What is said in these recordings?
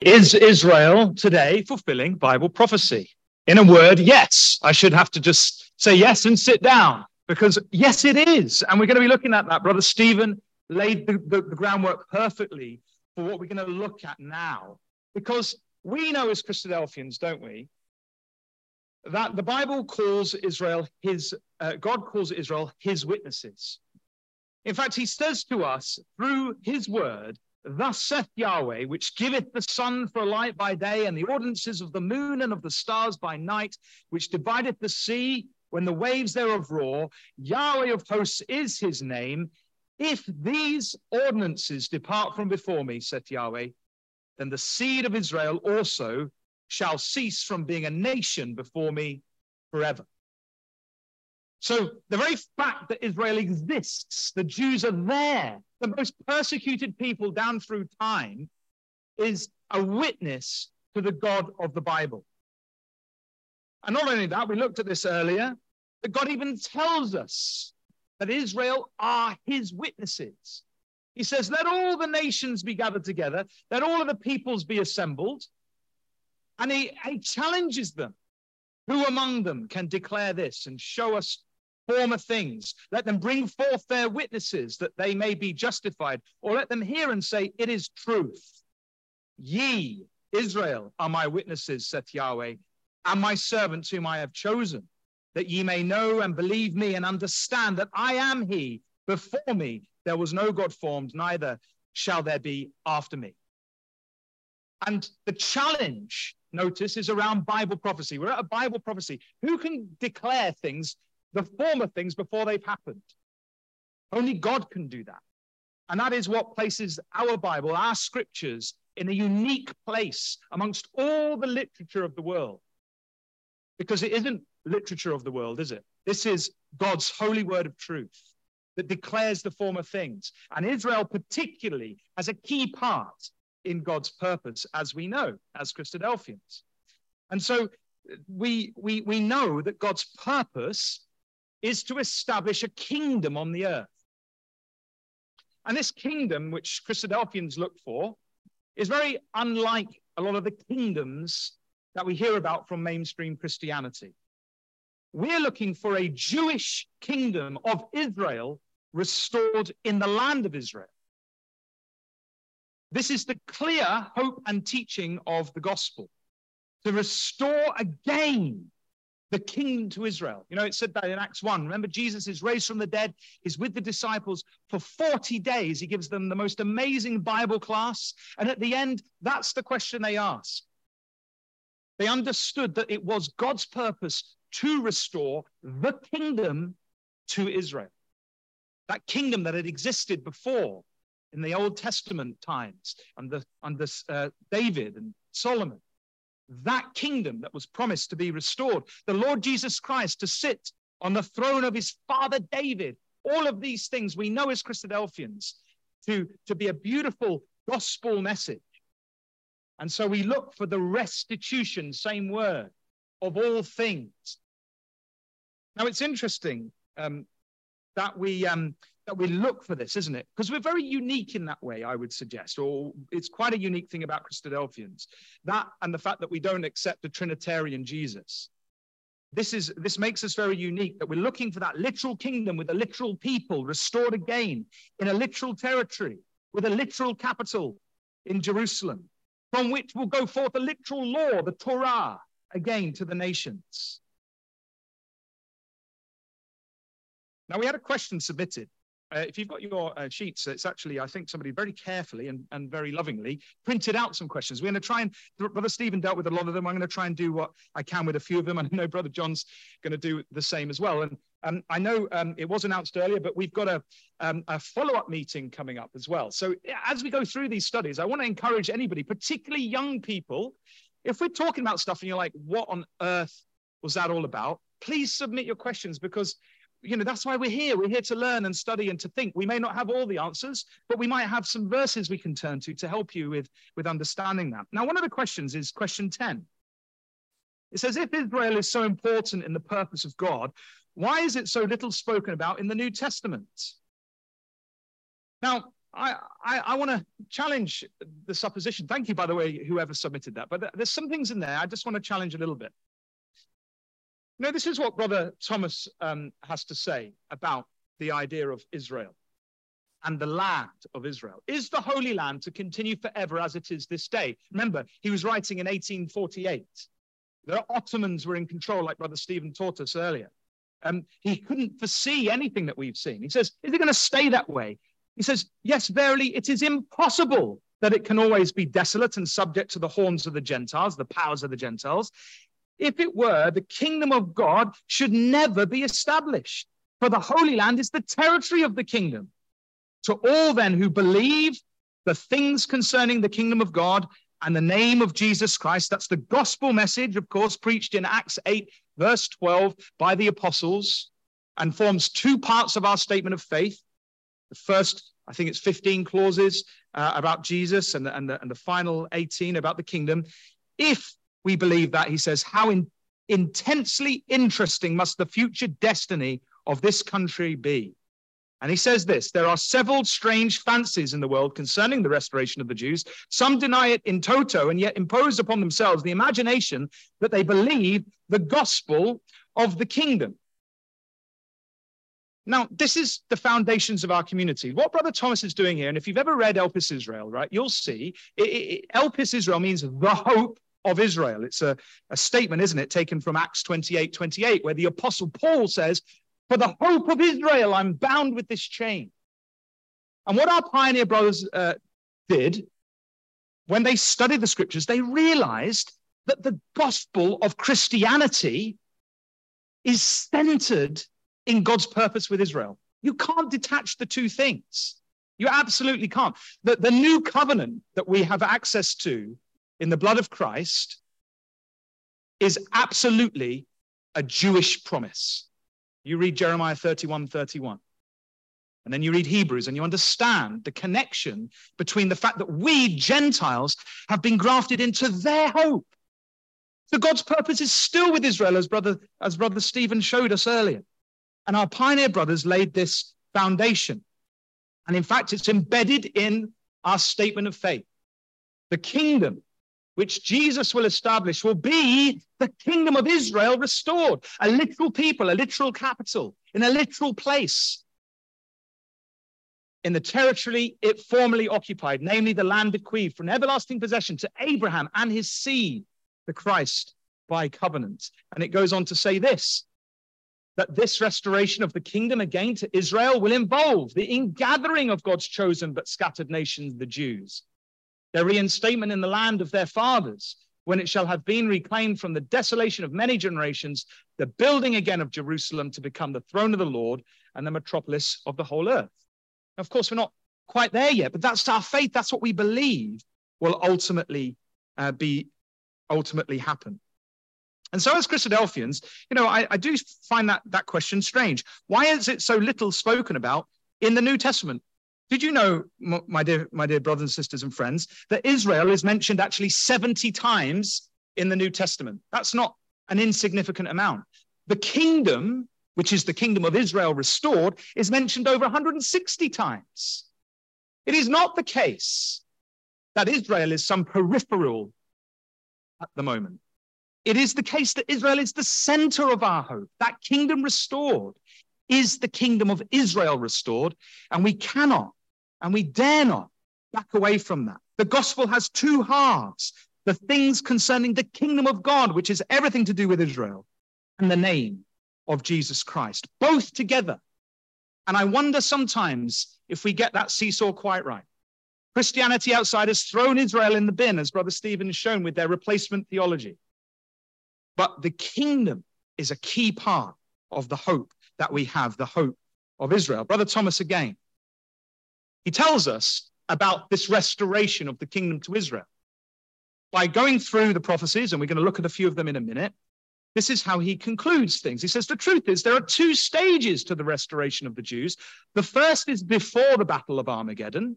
Is Israel today fulfilling Bible prophecy? In a word, yes. I should have to just say yes and sit down because yes, it is. And we're going to be looking at that. Brother Stephen laid the, the, the groundwork perfectly for what we're going to look at now. Because we know as Christadelphians, don't we, that the Bible calls Israel his, uh, God calls Israel his witnesses. In fact, he says to us through his word, Thus saith Yahweh, which giveth the sun for light by day, and the ordinances of the moon and of the stars by night, which divideth the sea when the waves thereof roar. Yahweh of hosts is his name. If these ordinances depart from before me, saith Yahweh, then the seed of Israel also shall cease from being a nation before me forever. So the very fact that Israel exists, the Jews are there, the most persecuted people down through time, is a witness to the God of the Bible. And not only that, we looked at this earlier, that God even tells us that Israel are his witnesses. He says, Let all the nations be gathered together, let all of the peoples be assembled. And he, he challenges them. Who among them can declare this and show us former things? Let them bring forth their witnesses that they may be justified, or let them hear and say, It is truth. Ye, Israel, are my witnesses, saith Yahweh, and my servants whom I have chosen, that ye may know and believe me and understand that I am he. Before me there was no God formed, neither shall there be after me. And the challenge, notice, is around Bible prophecy. We're at a Bible prophecy. Who can declare things, the former things, before they've happened? Only God can do that. And that is what places our Bible, our scriptures, in a unique place amongst all the literature of the world. Because it isn't literature of the world, is it? This is God's holy word of truth that declares the former things. And Israel, particularly, has a key part in God's purpose, as we know, as Christadelphians. And so we, we, we know that God's purpose is to establish a kingdom on the earth. And this kingdom, which Christadelphians look for, is very unlike a lot of the kingdoms that we hear about from mainstream Christianity. We're looking for a Jewish kingdom of Israel restored in the land of Israel. This is the clear hope and teaching of the gospel to restore again the kingdom to Israel. You know, it said that in Acts 1. Remember, Jesus is raised from the dead. He's with the disciples for 40 days. He gives them the most amazing Bible class. And at the end, that's the question they ask. They understood that it was God's purpose to restore the kingdom to Israel. That kingdom that had existed before in the Old Testament times under, under uh, David and Solomon. That kingdom that was promised to be restored. The Lord Jesus Christ to sit on the throne of his father David. All of these things we know as Christadelphians to, to be a beautiful gospel message. And so we look for the restitution, same word, of all things. Now it's interesting um, that we um, that we look for this, isn't it? Because we're very unique in that way, I would suggest, or it's quite a unique thing about Christadelphians. That and the fact that we don't accept a Trinitarian Jesus. This is this makes us very unique that we're looking for that literal kingdom with a literal people restored again in a literal territory with a literal capital in Jerusalem from which will go forth a literal law, the Torah, again to the nations. Now, we had a question submitted. Uh, if you've got your uh, sheets, it's actually, I think somebody very carefully and, and very lovingly printed out some questions. We're going to try and, Brother Stephen dealt with a lot of them. I'm going to try and do what I can with a few of them. And I know Brother John's going to do the same as well. And um, I know um, it was announced earlier, but we've got a, um, a follow up meeting coming up as well. So as we go through these studies, I want to encourage anybody, particularly young people, if we're talking about stuff and you're like, what on earth was that all about? Please submit your questions because you know that's why we're here we're here to learn and study and to think we may not have all the answers but we might have some verses we can turn to to help you with with understanding that now one of the questions is question 10 it says if israel is so important in the purpose of god why is it so little spoken about in the new testament now I, I, I want to challenge the supposition. Thank you, by the way, whoever submitted that. But there's some things in there I just want to challenge a little bit. No, this is what Brother Thomas um, has to say about the idea of Israel and the land of Israel. Is the Holy Land to continue forever as it is this day? Remember, he was writing in 1848. The Ottomans were in control, like Brother Stephen taught us earlier. Um, he couldn't foresee anything that we've seen. He says, Is it going to stay that way? He says, Yes, verily, it is impossible that it can always be desolate and subject to the horns of the Gentiles, the powers of the Gentiles. If it were, the kingdom of God should never be established. For the Holy Land is the territory of the kingdom. To all then who believe the things concerning the kingdom of God and the name of Jesus Christ, that's the gospel message, of course, preached in Acts 8, verse 12 by the apostles, and forms two parts of our statement of faith. The first, I think it's 15 clauses uh, about Jesus, and the, and, the, and the final 18 about the kingdom. If we believe that, he says, how in, intensely interesting must the future destiny of this country be? And he says this there are several strange fancies in the world concerning the restoration of the Jews. Some deny it in toto and yet impose upon themselves the imagination that they believe the gospel of the kingdom. Now, this is the foundations of our community. What Brother Thomas is doing here, and if you've ever read Elpis Israel, right, you'll see it, it, Elpis Israel means the hope of Israel. It's a, a statement, isn't it, taken from Acts 28 28, where the Apostle Paul says, For the hope of Israel, I'm bound with this chain. And what our pioneer brothers uh, did when they studied the scriptures, they realized that the gospel of Christianity is centered in God's purpose with Israel. You can't detach the two things. You absolutely can't. The, the new covenant that we have access to in the blood of Christ is absolutely a Jewish promise. You read Jeremiah 31 31. And then you read Hebrews and you understand the connection between the fact that we, Gentiles, have been grafted into their hope. So God's purpose is still with Israel, as brother, as brother Stephen showed us earlier. And our pioneer brothers laid this foundation. And in fact, it's embedded in our statement of faith. The kingdom which Jesus will establish will be the kingdom of Israel restored, a literal people, a literal capital, in a literal place. In the territory it formerly occupied, namely the land bequeathed from everlasting possession to Abraham and his seed, the Christ by covenant. And it goes on to say this that this restoration of the kingdom again to Israel will involve the ingathering of God's chosen but scattered nations, the Jews, their reinstatement in the land of their fathers, when it shall have been reclaimed from the desolation of many generations, the building again of Jerusalem to become the throne of the Lord and the metropolis of the whole earth. Of course, we're not quite there yet, but that's our faith. That's what we believe will ultimately uh, be ultimately happen. And so, as Christadelphians, you know, I, I do find that, that question strange. Why is it so little spoken about in the New Testament? Did you know, my dear, my dear brothers and sisters and friends, that Israel is mentioned actually 70 times in the New Testament? That's not an insignificant amount. The kingdom, which is the kingdom of Israel restored, is mentioned over 160 times. It is not the case that Israel is some peripheral at the moment. It is the case that Israel is the center of our hope. That kingdom restored is the kingdom of Israel restored, and we cannot and we dare not back away from that. The gospel has two halves the things concerning the kingdom of God, which is everything to do with Israel, and the name of Jesus Christ, both together. And I wonder sometimes if we get that seesaw quite right. Christianity outside has thrown Israel in the bin, as Brother Stephen has shown with their replacement theology. But the kingdom is a key part of the hope that we have, the hope of Israel. Brother Thomas again. He tells us about this restoration of the kingdom to Israel. By going through the prophecies, and we're going to look at a few of them in a minute, this is how he concludes things. He says, The truth is, there are two stages to the restoration of the Jews. The first is before the Battle of Armageddon,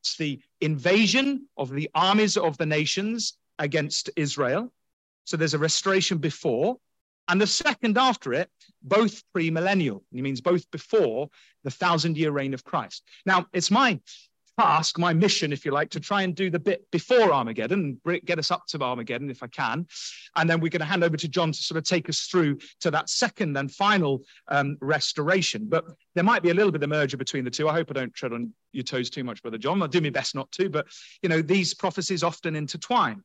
it's the invasion of the armies of the nations against Israel. So there's a restoration before. And the second after it, both premillennial. He means both before the thousand year reign of Christ. Now, it's my task, my mission, if you like, to try and do the bit before Armageddon, get us up to Armageddon if I can. And then we're going to hand over to John to sort of take us through to that second and final um, restoration. But there might be a little bit of merger between the two. I hope I don't tread on your toes too much, Brother John. I'll do my best not to, but you know, these prophecies often intertwine.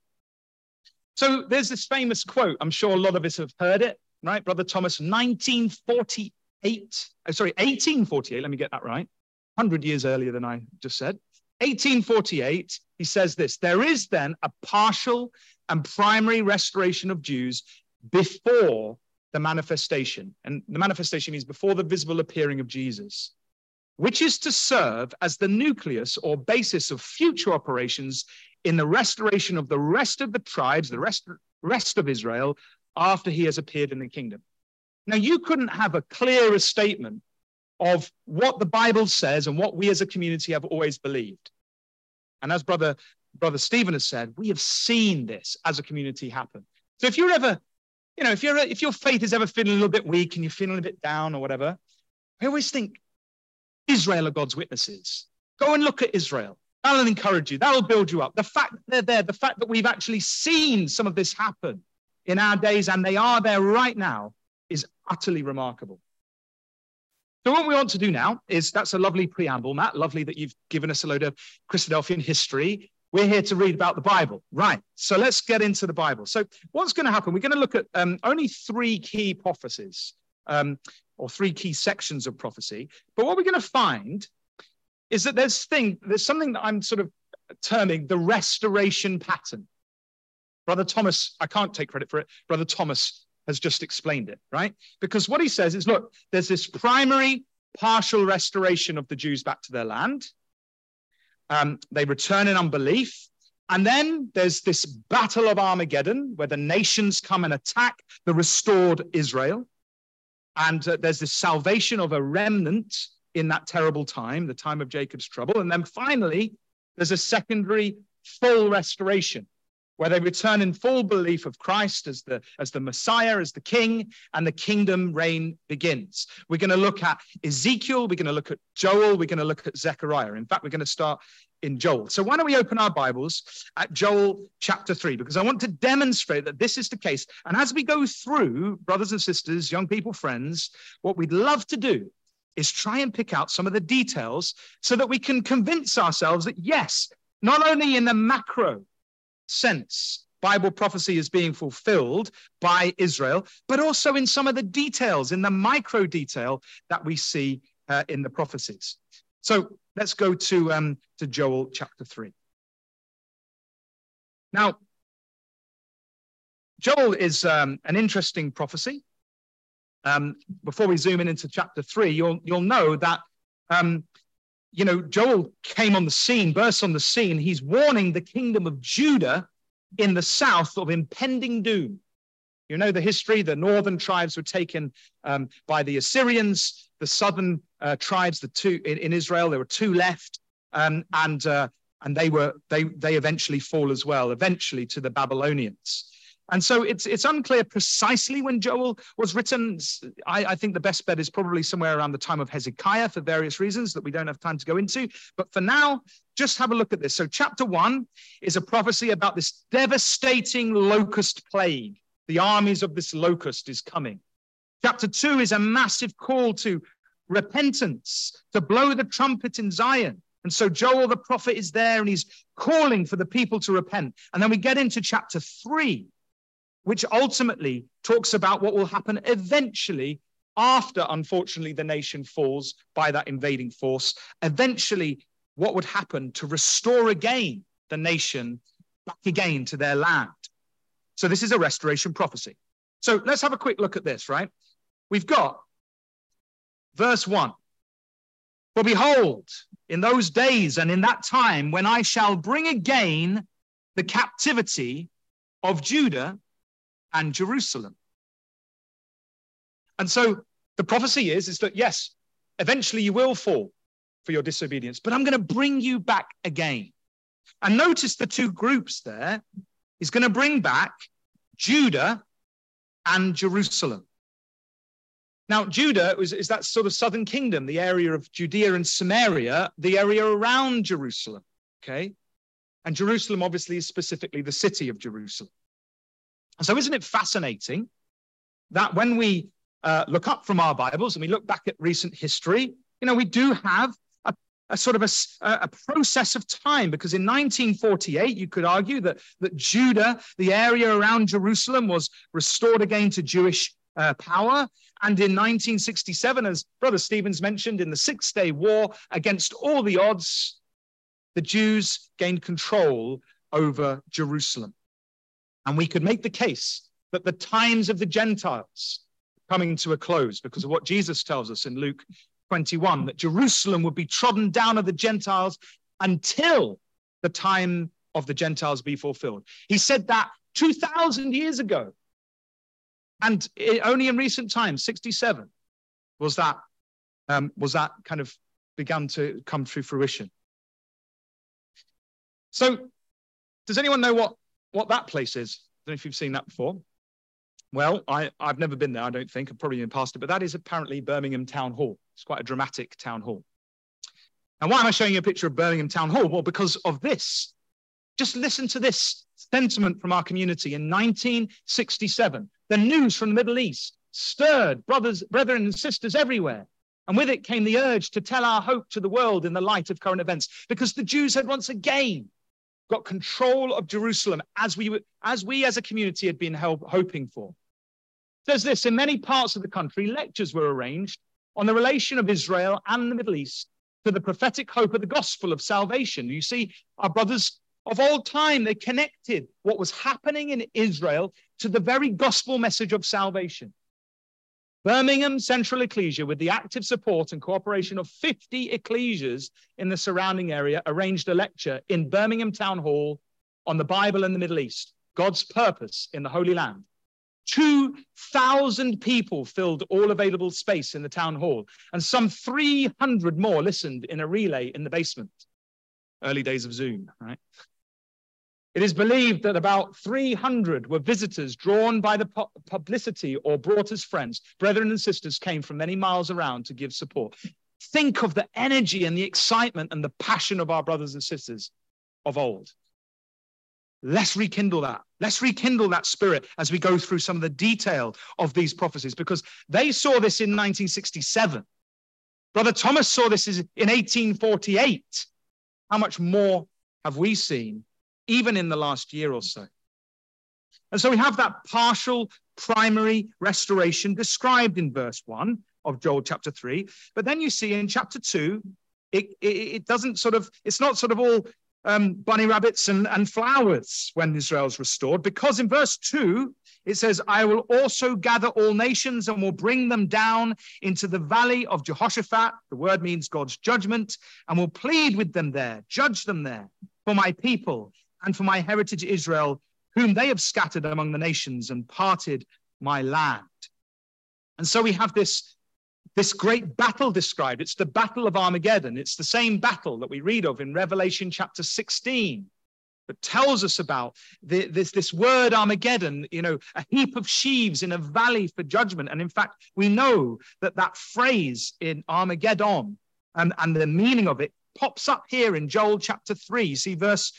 So there's this famous quote. I'm sure a lot of us have heard it, right? Brother Thomas, 1948, oh, sorry, 1848, let me get that right. 100 years earlier than I just said. 1848, he says this There is then a partial and primary restoration of Jews before the manifestation. And the manifestation means before the visible appearing of Jesus, which is to serve as the nucleus or basis of future operations in the restoration of the rest of the tribes, the rest, rest of Israel, after he has appeared in the kingdom. Now, you couldn't have a clearer statement of what the Bible says and what we as a community have always believed. And as brother brother Stephen has said, we have seen this as a community happen. So if you're ever, you know, if you're if your faith is ever feeling a little bit weak and you're feeling a bit down or whatever, I always think Israel are God's witnesses. Go and look at Israel. That'll encourage you. That'll build you up. The fact that they're there, the fact that we've actually seen some of this happen in our days and they are there right now is utterly remarkable. So what we want to do now is that's a lovely preamble, Matt. Lovely that you've given us a load of Christadelphian history. We're here to read about the Bible. Right. So let's get into the Bible. So what's going to happen? We're going to look at um, only three key prophecies um, or three key sections of prophecy. But what we're going to find is that there's thing, there's something that I'm sort of terming the restoration pattern. Brother Thomas, I can't take credit for it. Brother Thomas has just explained it, right? Because what he says is look, there's this primary partial restoration of the Jews back to their land. Um, they return in unbelief. And then there's this battle of Armageddon where the nations come and attack the restored Israel. And uh, there's this salvation of a remnant in that terrible time, the time of Jacob's trouble. And then finally, there's a secondary full restoration where they return in full belief of Christ as the, as the Messiah, as the King, and the kingdom reign begins. We're going to look at Ezekiel, we're going to look at Joel, we're going to look at Zechariah. In fact, we're going to start in Joel. So why don't we open our Bibles at Joel chapter 3, because I want to demonstrate that this is the case. And as we go through, brothers and sisters, young people, friends, what we'd love to do is try and pick out some of the details so that we can convince ourselves that, yes, not only in the macro sense Bible prophecy is being fulfilled by Israel, but also in some of the details, in the micro detail that we see uh, in the prophecies. So let's go to, um, to Joel chapter 3. Now, Joel is um, an interesting prophecy. Um, before we zoom in into chapter 3, you'll, you'll know that um, you know, Joel came on the scene, burst on the scene. He's warning the kingdom of Judah in the south of impending doom. You know the history. The northern tribes were taken um, by the Assyrians. The southern uh, tribes, the two in, in, Israel, there were two left, um, and uh, and they were they they eventually fall as well, eventually to the Babylonians. And so it's it's unclear precisely when Joel was written. I, I, think the best bet is probably somewhere around the time of Hezekiah for various reasons that we don't have time to go into. But for now, just have a look at this. So chapter one is a prophecy about this devastating locust plague. The armies of this locust is coming. Chapter two is a massive call to repentance, to blow the trumpet in Zion. And so Joel the prophet is there and he's calling for the people to repent. And then we get into chapter three which ultimately talks about what will happen eventually after, unfortunately, the nation falls by that invading force. Eventually, what would happen to restore again the nation back again to their land. So, this is a restoration prophecy. So, let's have a quick look at this, right? We've got verse one. For behold, in those days and in that time when I shall bring again the captivity of Judah and Jerusalem. And so the prophecy is, is that yes, eventually you will fall for your disobedience, but I'm going to bring you back again. And notice the two groups there. He's going to bring back Judah and Jerusalem. Now, Judah is, is that sort of southern kingdom, the area of Judea and Samaria, the area around Jerusalem. Okay. And Jerusalem, obviously, is specifically the city of Jerusalem. So, isn't it fascinating that when we uh, look up from our Bibles and we look back at recent history, you know, we do have a, a sort of a, a, process of time because in 1948, you could argue that, that Judah, the area around Jerusalem, was restored again to Jewish uh, power. And in 1967, as Brother Stephen's mentioned, in the Six Day War, against all the odds, the Jews gained control over Jerusalem. And we could make the case that the times of the Gentiles coming to a close because of what Jesus tells us in Luke 21 that Jerusalem would be trodden down of the Gentiles until the time of the Gentiles be fulfilled. He said that 2,000 years ago. And it, only in recent times, 67, was that, um, was that kind of began to come to fruition. So, does anyone know what, what that place is? I don't know if you've seen that before. Well, I, I've never been there, I don't think. I've probably been past it, but that is apparently Birmingham Town Hall. It's quite a dramatic town hall. And why am I showing you a picture of Birmingham Town Hall? Well, because of this. Just listen to this sentiment from our community in 1967. The news from the Middle East stirred brothers, brethren, and sisters everywhere. And with it came the urge to tell our hope to the world in the light of current events, because the Jews had once again got control of Jerusalem as we, as we as a community had been help, hoping for. There's this in many parts of the country, lectures were arranged on the relation of Israel and the Middle East to the prophetic hope of the gospel of salvation. You see, our brothers of all time, they connected what was happening in Israel to the very gospel message of salvation. Birmingham Central Ecclesia, with the active support and cooperation of 50 ecclesias in the surrounding area, arranged a lecture in Birmingham Town Hall on the Bible and the Middle East, God's purpose in the Holy Land. 2,000 people filled all available space in the town hall, and some 300 more listened in a relay in the basement. Early days of Zoom, right? It is believed that about 300 were visitors drawn by the pu- publicity or brought as friends. Brethren and sisters came from many miles around to give support. Think of the energy and the excitement and the passion of our brothers and sisters of old. Let's rekindle that. Let's rekindle that spirit as we go through some of the detail of these prophecies because they saw this in 1967. Brother Thomas saw this in 1848. How much more have we seen, even in the last year or so? And so we have that partial primary restoration described in verse 1 of Joel chapter 3. But then you see in chapter 2, it, it, it, doesn't sort of, it's not sort of all um, bunny rabbits and, and flowers when Israel's restored, because in verse 2, it says, I will also gather all nations and will bring them down into the valley of Jehoshaphat. The word means God's judgment, and will plead with them there, judge them there for my people and for my heritage Israel, whom they have scattered among the nations and parted my land. And so we have this this great battle described. It's the battle of Armageddon. It's the same battle that we read of in Revelation chapter 16 that tells us about the, this, this word Armageddon, you know, a heap of sheaves in a valley for judgment. And in fact, we know that that phrase in Armageddon and, and the meaning of it pops up here in Joel chapter 3. You see verse,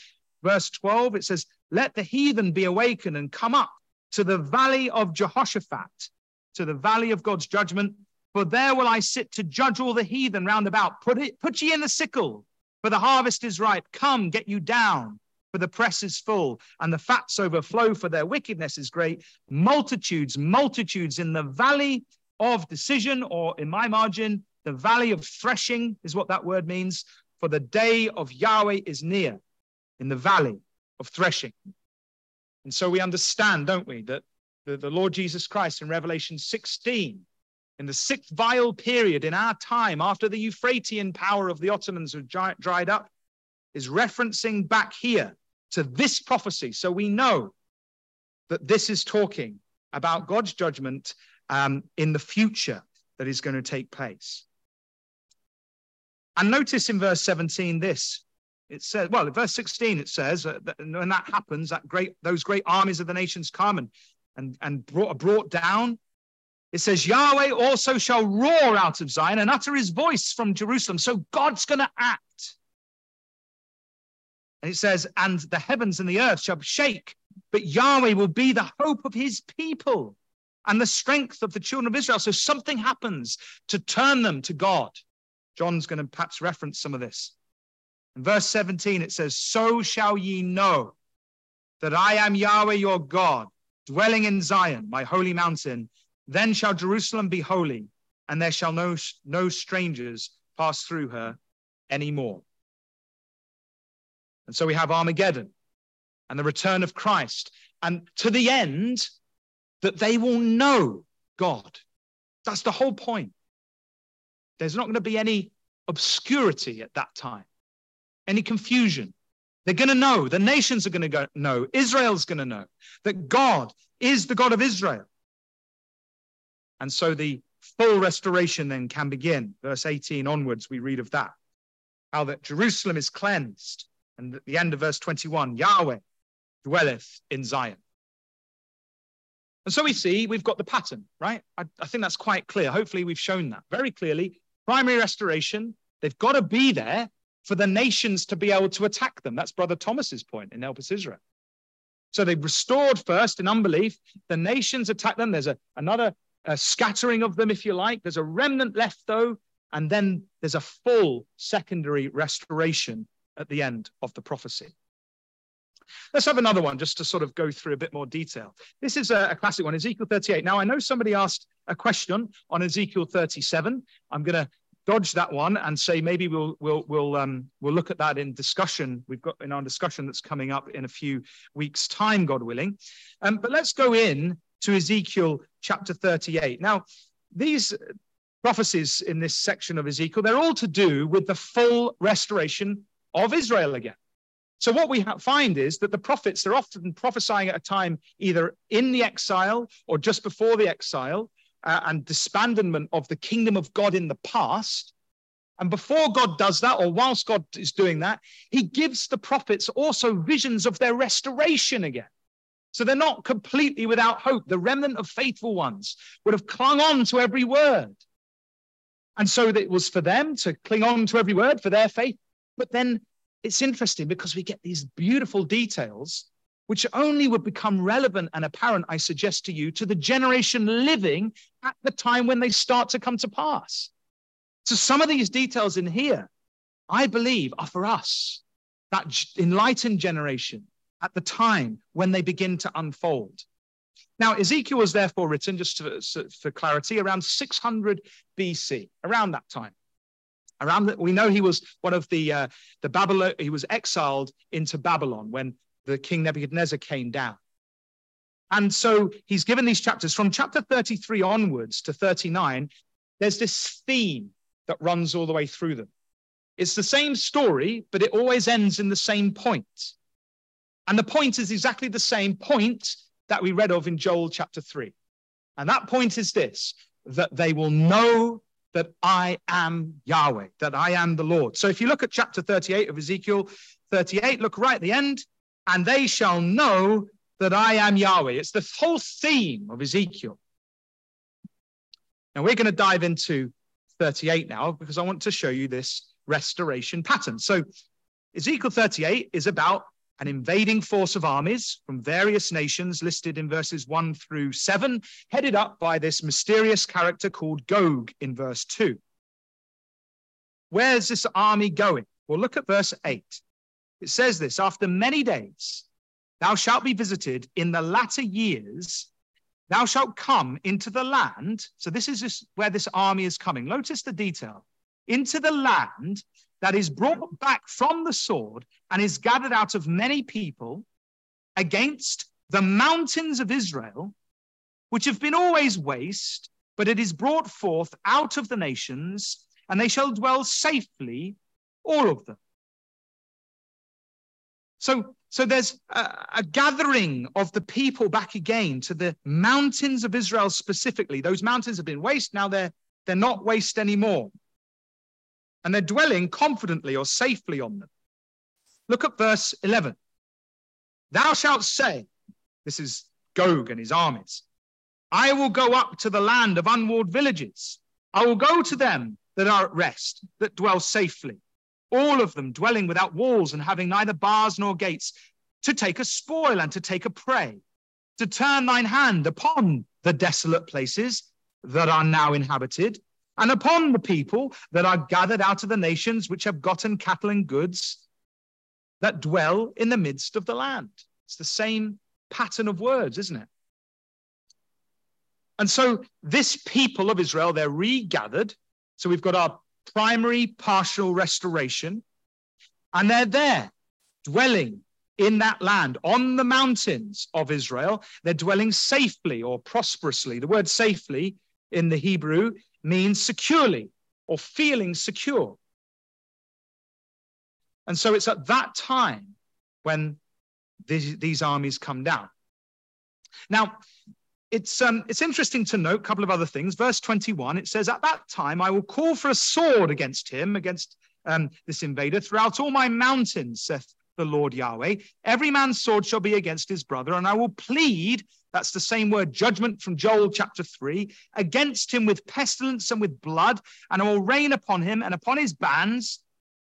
verse 12, it says, Let the heathen be awakened and come up to the valley of Jehoshaphat, to the valley of God's judgment for there will I sit to judge all the heathen round about. Put it, put ye in the sickle, for the harvest is ripe. Come, get you down, for the press is full, and the fats overflow, for their wickedness is great. Multitudes, multitudes in the valley of decision, or in my margin, the valley of threshing is what that word means. For the day of Yahweh is near in the valley of threshing. And so we understand, don't we, that the, the Lord Jesus Christ in Revelation 16 in the sixth vial period in our time, after the Euphratian power of the Ottomans had dried up, is referencing back here to this prophecy. So we know that this is talking about God's judgment um, in the future that is going to take place. And notice in verse 17 this. It says, well, in verse 16, it says, uh, that when that happens, that great, those great armies of the nations come and and, and brought, are brought down. It says, Yahweh also shall roar out of Zion and utter his voice from Jerusalem. So God's going to act. And it says, and the heavens and the earth shall shake, but Yahweh will be the hope of his people and the strength of the children of Israel. So something happens to turn them to God. John's going to perhaps reference some of this. In verse 17, it says, So shall ye know that I am Yahweh your God, dwelling in Zion, my holy mountain. Then shall Jerusalem be holy, and there shall no, no strangers pass through her anymore. And so we have Armageddon and the return of Christ, and to the end that they will know God. That's the whole point. There's not going to be any obscurity at that time, any confusion. They're going to know, the nations are going to know, Israel's going to know that God is the God of Israel. And so the full restoration then can begin. Verse 18 onwards, we read of that. How that Jerusalem is cleansed. And at the end of verse 21, Yahweh dwelleth in Zion. And so we see we've got the pattern, right? I, I, think that's quite clear. Hopefully, we've shown that very clearly. Primary restoration, they've got to be there for the nations to be able to attack them. That's Brother Thomas's point in Elpis Israel. So they restored first in unbelief. The nations attack them. There's a, another a scattering of them, if you like. There's a remnant left, though. And then there's a full secondary restoration at the end of the prophecy. Let's have another one just to sort of go through a bit more detail. This is a, a, classic one, Ezekiel 38. Now, I know somebody asked a question on Ezekiel 37. I'm going to dodge that one and say maybe we'll we'll we'll um, we'll look at that in discussion. We've got in our discussion that's coming up in a few weeks' time, God willing. Um, but let's go in to Ezekiel chapter 38. Now, these prophecies in this section of Ezekiel, they're all to do with the full restoration of Israel again. So what we find is that the prophets, they're often prophesying at a time either in the exile or just before the exile, uh, and disbandment of the kingdom of God in the past. And before God does that, or whilst God is doing that, he gives the prophets also visions of their restoration again. So they're not completely without hope. The remnant of faithful ones would have clung on to every word. And so it was for them to cling on to every word for their faith. But then it's interesting because we get these beautiful details which only would become relevant and apparent, I suggest to you, to the generation living at the time when they start to come to pass. So some of these details in here, I believe, are for us, that enlightened generation at the time when they begin to unfold. Now, Ezekiel was therefore written, just to, for clarity, around 600 BC, around that time. Around we know he was one of the uh, the Babylon. He was exiled into Babylon when the King Nebuchadnezzar came down. And so he's given these chapters from chapter 33 onwards to 39. There's this theme that runs all the way through them. It's the same story, but it always ends in the same point. And the point is exactly the same point that we read of in Joel chapter 3. And that point is this that they will know that I am Yahweh, that I am the Lord. So if you look at chapter 38 of Ezekiel 38, look right at the end, and they shall know that I am Yahweh. It's the whole theme of Ezekiel. Now we're going to dive into 38 now because I want to show you this restoration pattern. So Ezekiel 38 is about an invading force of armies from various nations listed in verses 1 through 7, headed up by this mysterious character called Gog in verse 2. Where's this army going? Well, look at verse 8. It says this after many days, thou shalt be visited in the latter years. Thou shalt come into the land. So, this is just where this army is coming. Notice the detail into the land that is brought back from the sword and is gathered out of many people against the mountains of Israel, which have been always waste, but it is brought forth out of the nations, and they shall dwell safely, all of them. So, so there's a, a, gathering of the people back again to the mountains of Israel specifically. Those mountains have been waste. Now they're, they're not waste anymore. And they're dwelling confidently or safely on them. Look at verse 11. Thou shalt say, this is Gog and his armies. I will go up to the land of unwalled villages. I will go to them that are at rest, that dwell safely, all of them dwelling without walls and having neither bars nor gates, to take a spoil and to take a prey, to turn thine hand upon the desolate places that are now inhabited, and upon the people that are gathered out of the nations which have gotten cattle and goods that dwell in the midst of the land. It's the same pattern of words, isn't it? And so this people of Israel, they're regathered. So we've got our primary partial restoration, and they're there dwelling in that land on the mountains of Israel. They're dwelling safely or prosperously. The word safely in the Hebrew means securely or feeling secure. And so it's at that time when these, these armies come down. Now, it's, um, it's interesting to note a couple of other things. Verse 21, it says, At that time I will call for a sword against him, against um, this invader, throughout all my mountains, saith the Lord Yahweh. Every man's sword shall be against his brother, and I will plead, that's the same word, judgment from Joel chapter 3, against him with pestilence and with blood, and I will rain upon him and upon his bands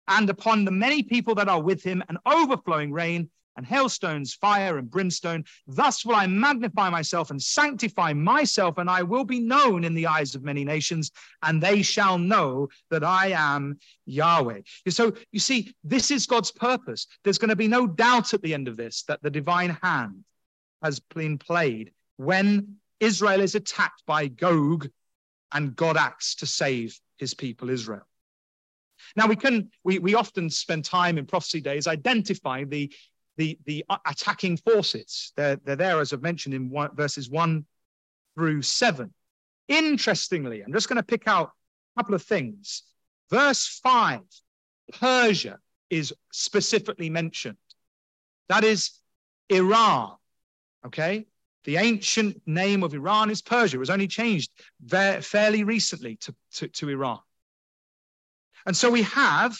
and upon the many people that are with him an overflowing rain and hailstones, fire and brimstone. Thus will I magnify myself and sanctify myself, and I will be known in the eyes of many nations, and they shall know that I am Yahweh. So you see, this is God's purpose. There's going to be no doubt at the end of this that the divine hand has been played when Israel is attacked by Gog and God acts to save his people Israel. Now we can we, we often spend time in prophecy days identifying the the, the uh, attacking forces. They're, they're there, as I've mentioned, in one, verses 1 through 7. Interestingly, I'm just going to pick out a couple of things. Verse 5, Persia is specifically mentioned. That is Iran. Okay? The ancient name of Iran is Persia. It was only changed very, fairly recently to, to, to Iran. And so we have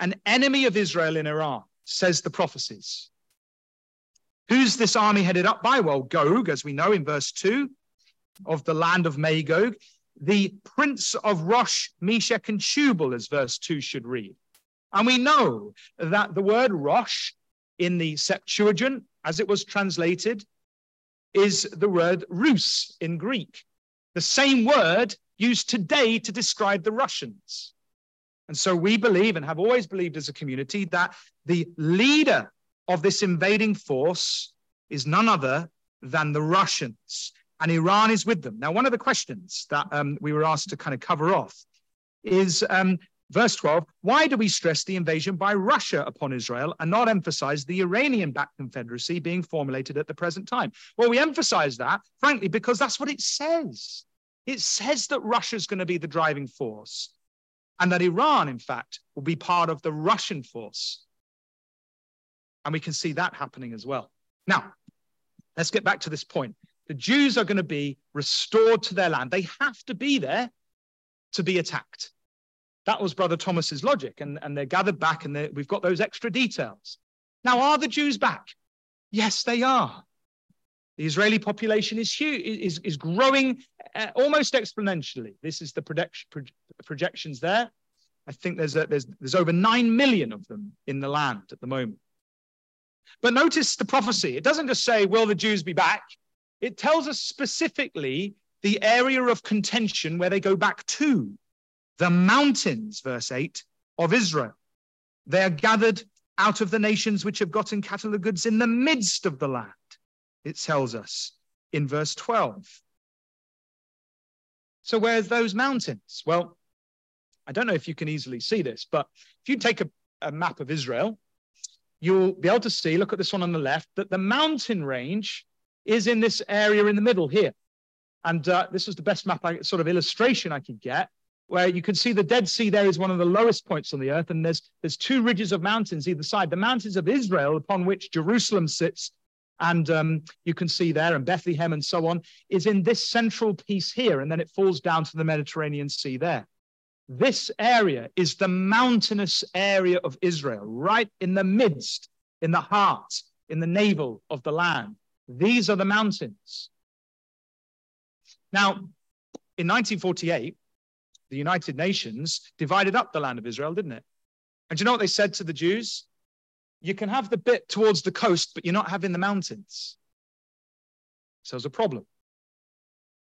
an enemy of Israel in Iran, says the prophecies. Who's this army headed up by? Well, Gog, as we know in verse 2 of the land of Magog, the prince of Rosh, Meshech, and Tubal, as verse 2 should read. And we know that the word Rosh in the Septuagint, as it was translated, is the word Rus in Greek, the same word used today to describe the Russians. And so we believe and have always believed as a community that the leader of this invading force is none other than the Russians, and Iran is with them. Now, one of the questions that um, we were asked to kind of cover off is um, verse 12 why do we stress the invasion by Russia upon Israel and not emphasize the Iranian backed confederacy being formulated at the present time? Well, we emphasize that, frankly, because that's what it says. It says that Russia is going to be the driving force and that Iran, in fact, will be part of the Russian force. And we can see that happening as well. Now, let's get back to this point. The Jews are going to be restored to their land. They have to be there to be attacked. That was Brother Thomas's logic. And, and they're gathered back, and we've got those extra details. Now, are the Jews back? Yes, they are. The Israeli population is huge, is, is growing uh, almost exponentially. This is the projection, projections there. I think there's, a, there's, there's over 9 million of them in the land at the moment. But notice the prophecy. It doesn't just say, Will the Jews be back? It tells us specifically the area of contention where they go back to the mountains, verse 8, of Israel. They are gathered out of the nations which have gotten cattle and goods in the midst of the land, it tells us in verse 12. So, where's those mountains? Well, I don't know if you can easily see this, but if you take a, a map of Israel you'll be able to see, look at this one on the left, that the mountain range is in this area in the middle here. And uh, this was the best map, I, sort of illustration I could get, where you can see the Dead Sea there is one of the lowest points on the earth. And there's, there's two ridges of mountains either side. The mountains of Israel, upon which Jerusalem sits, and um, you can see there, and Bethlehem and so on, is in this central piece here. And then it falls down to the Mediterranean Sea there. This area is the mountainous area of Israel, right in the midst, in the heart, in the navel of the land. These are the mountains. Now, in 1948, the United Nations divided up the land of Israel, didn't it? And do you know what they said to the Jews? You can have the bit towards the coast, but you're not having the mountains. So it's a problem.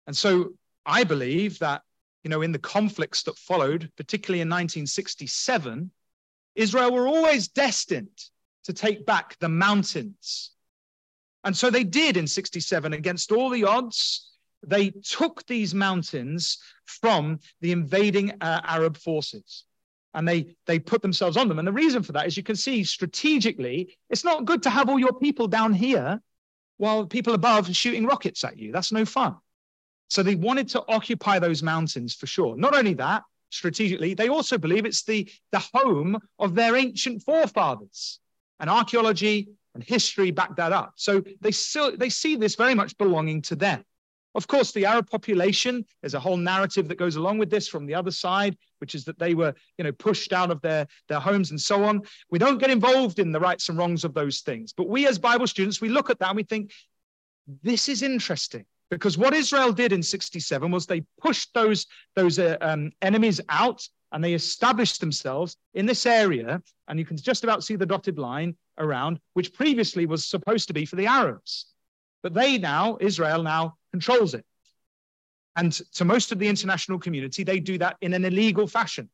And so I believe that, you know, in the conflicts that followed, particularly in 1967, Israel were always destined to take back the mountains. And so they did in 67 against all the odds. They took these mountains from the invading uh, Arab forces and they, they put themselves on them. And the reason for that is you can see strategically, it's not good to have all your people down here while people above are shooting rockets at you. That's no fun. So they wanted to occupy those mountains for sure. Not only that, strategically, they also believe it's the, the home of their ancient forefathers. And archaeology and history back that up. So they still they see this very much belonging to them. Of course, the Arab population, there's a whole narrative that goes along with this from the other side, which is that they were, you know, pushed out of their, their homes and so on. We don't get involved in the rights and wrongs of those things. But we as Bible students, we look at that and we think, this is interesting. Because what Israel did in 67 was they pushed those, those uh, um, enemies out and they established themselves in this area. And you can just about see the dotted line around, which previously was supposed to be for the Arabs. But they now, Israel now controls it. And to most of the international community, they do that in an illegal fashion.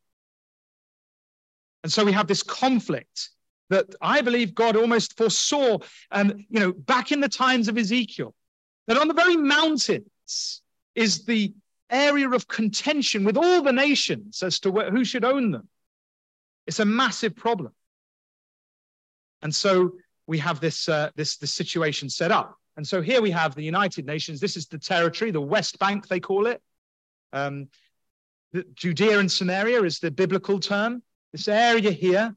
And so we have this conflict that I believe God almost foresaw, um, you know, back in the times of Ezekiel, that on the very mountains is the area of contention with all the nations as to who should own them. It's a massive problem. And so we have this, uh, this, this situation set up. And so here we have the United Nations. This is the territory, the West Bank, they call it. Um, the Judea and Samaria is the biblical term. This area here,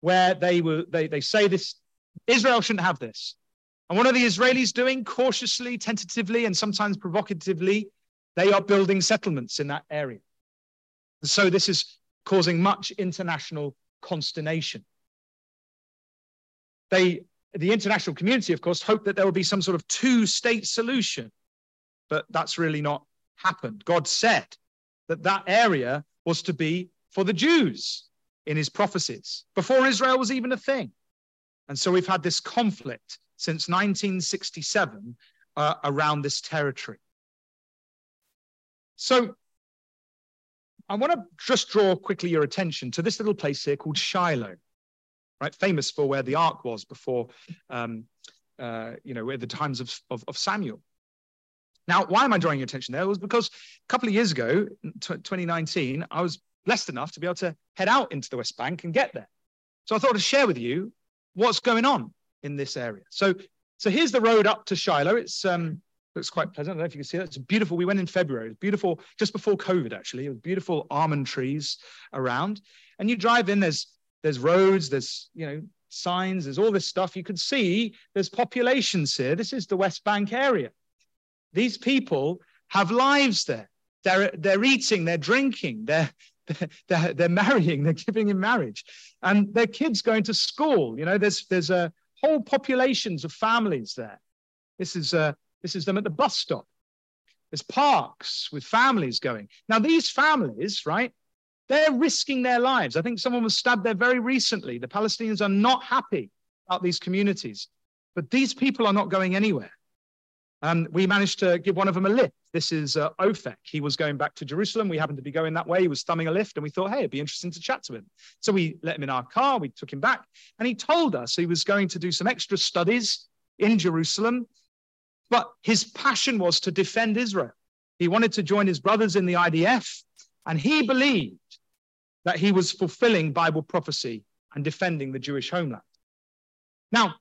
where they were, they, they say this, Israel shouldn't have this. And what are the Israelis doing? Cautiously, tentatively, and sometimes provocatively, they are building settlements in that area. And so this is causing much international consternation. They, the international community, of course, hope that there will be some sort of two state solution, but that's really not happened. God said that that area was to be for the Jews in his prophecies before Israel was even a thing. And so we've had this conflict since 1967 uh, around this territory. So I want to just draw quickly your attention to this little place here called Shiloh, right? Famous for where the ark was before, um, uh, you know, at the times of, of, of, Samuel. Now, why am I drawing your attention there? It was because a couple of years ago, 2019, I was blessed enough to be able to head out into the West Bank and get there. So I thought I'd share with you what's going on in this area. So, so here's the road up to Shiloh. It's um, looks quite pleasant. I don't know if you can see that. It's beautiful. We went in February. It's beautiful, just before COVID, actually. It was beautiful almond trees around. And you drive in, there's there's roads, there's you know, signs, there's all this stuff. You can see there's populations here. This is the West Bank area. These people have lives there. They're they're eating, they're drinking, they're they're, they're marrying, they're giving in marriage, and their kids going to school. You know, there's there's a whole populations of families there. This is uh, this is them at the bus stop. There's parks with families going. Now, these families, right, they're risking their lives. I think someone was stabbed there very recently. The Palestinians are not happy about these communities, but these people are not going anywhere. Um, we managed to give one of them a lift. This is uh. He was going back to Jerusalem. We happened to be going that way. He was thumbing a lift, and we thought, hey, it'd be interesting to chat to him. So we let him in our car. We took him back, and he told us he was going to do some extra studies in Jerusalem. But his passion was to defend Israel. He wanted to join his brothers in the IDF, and he believed that he was fulfilling Bible prophecy and defending the Jewish homeland. Now,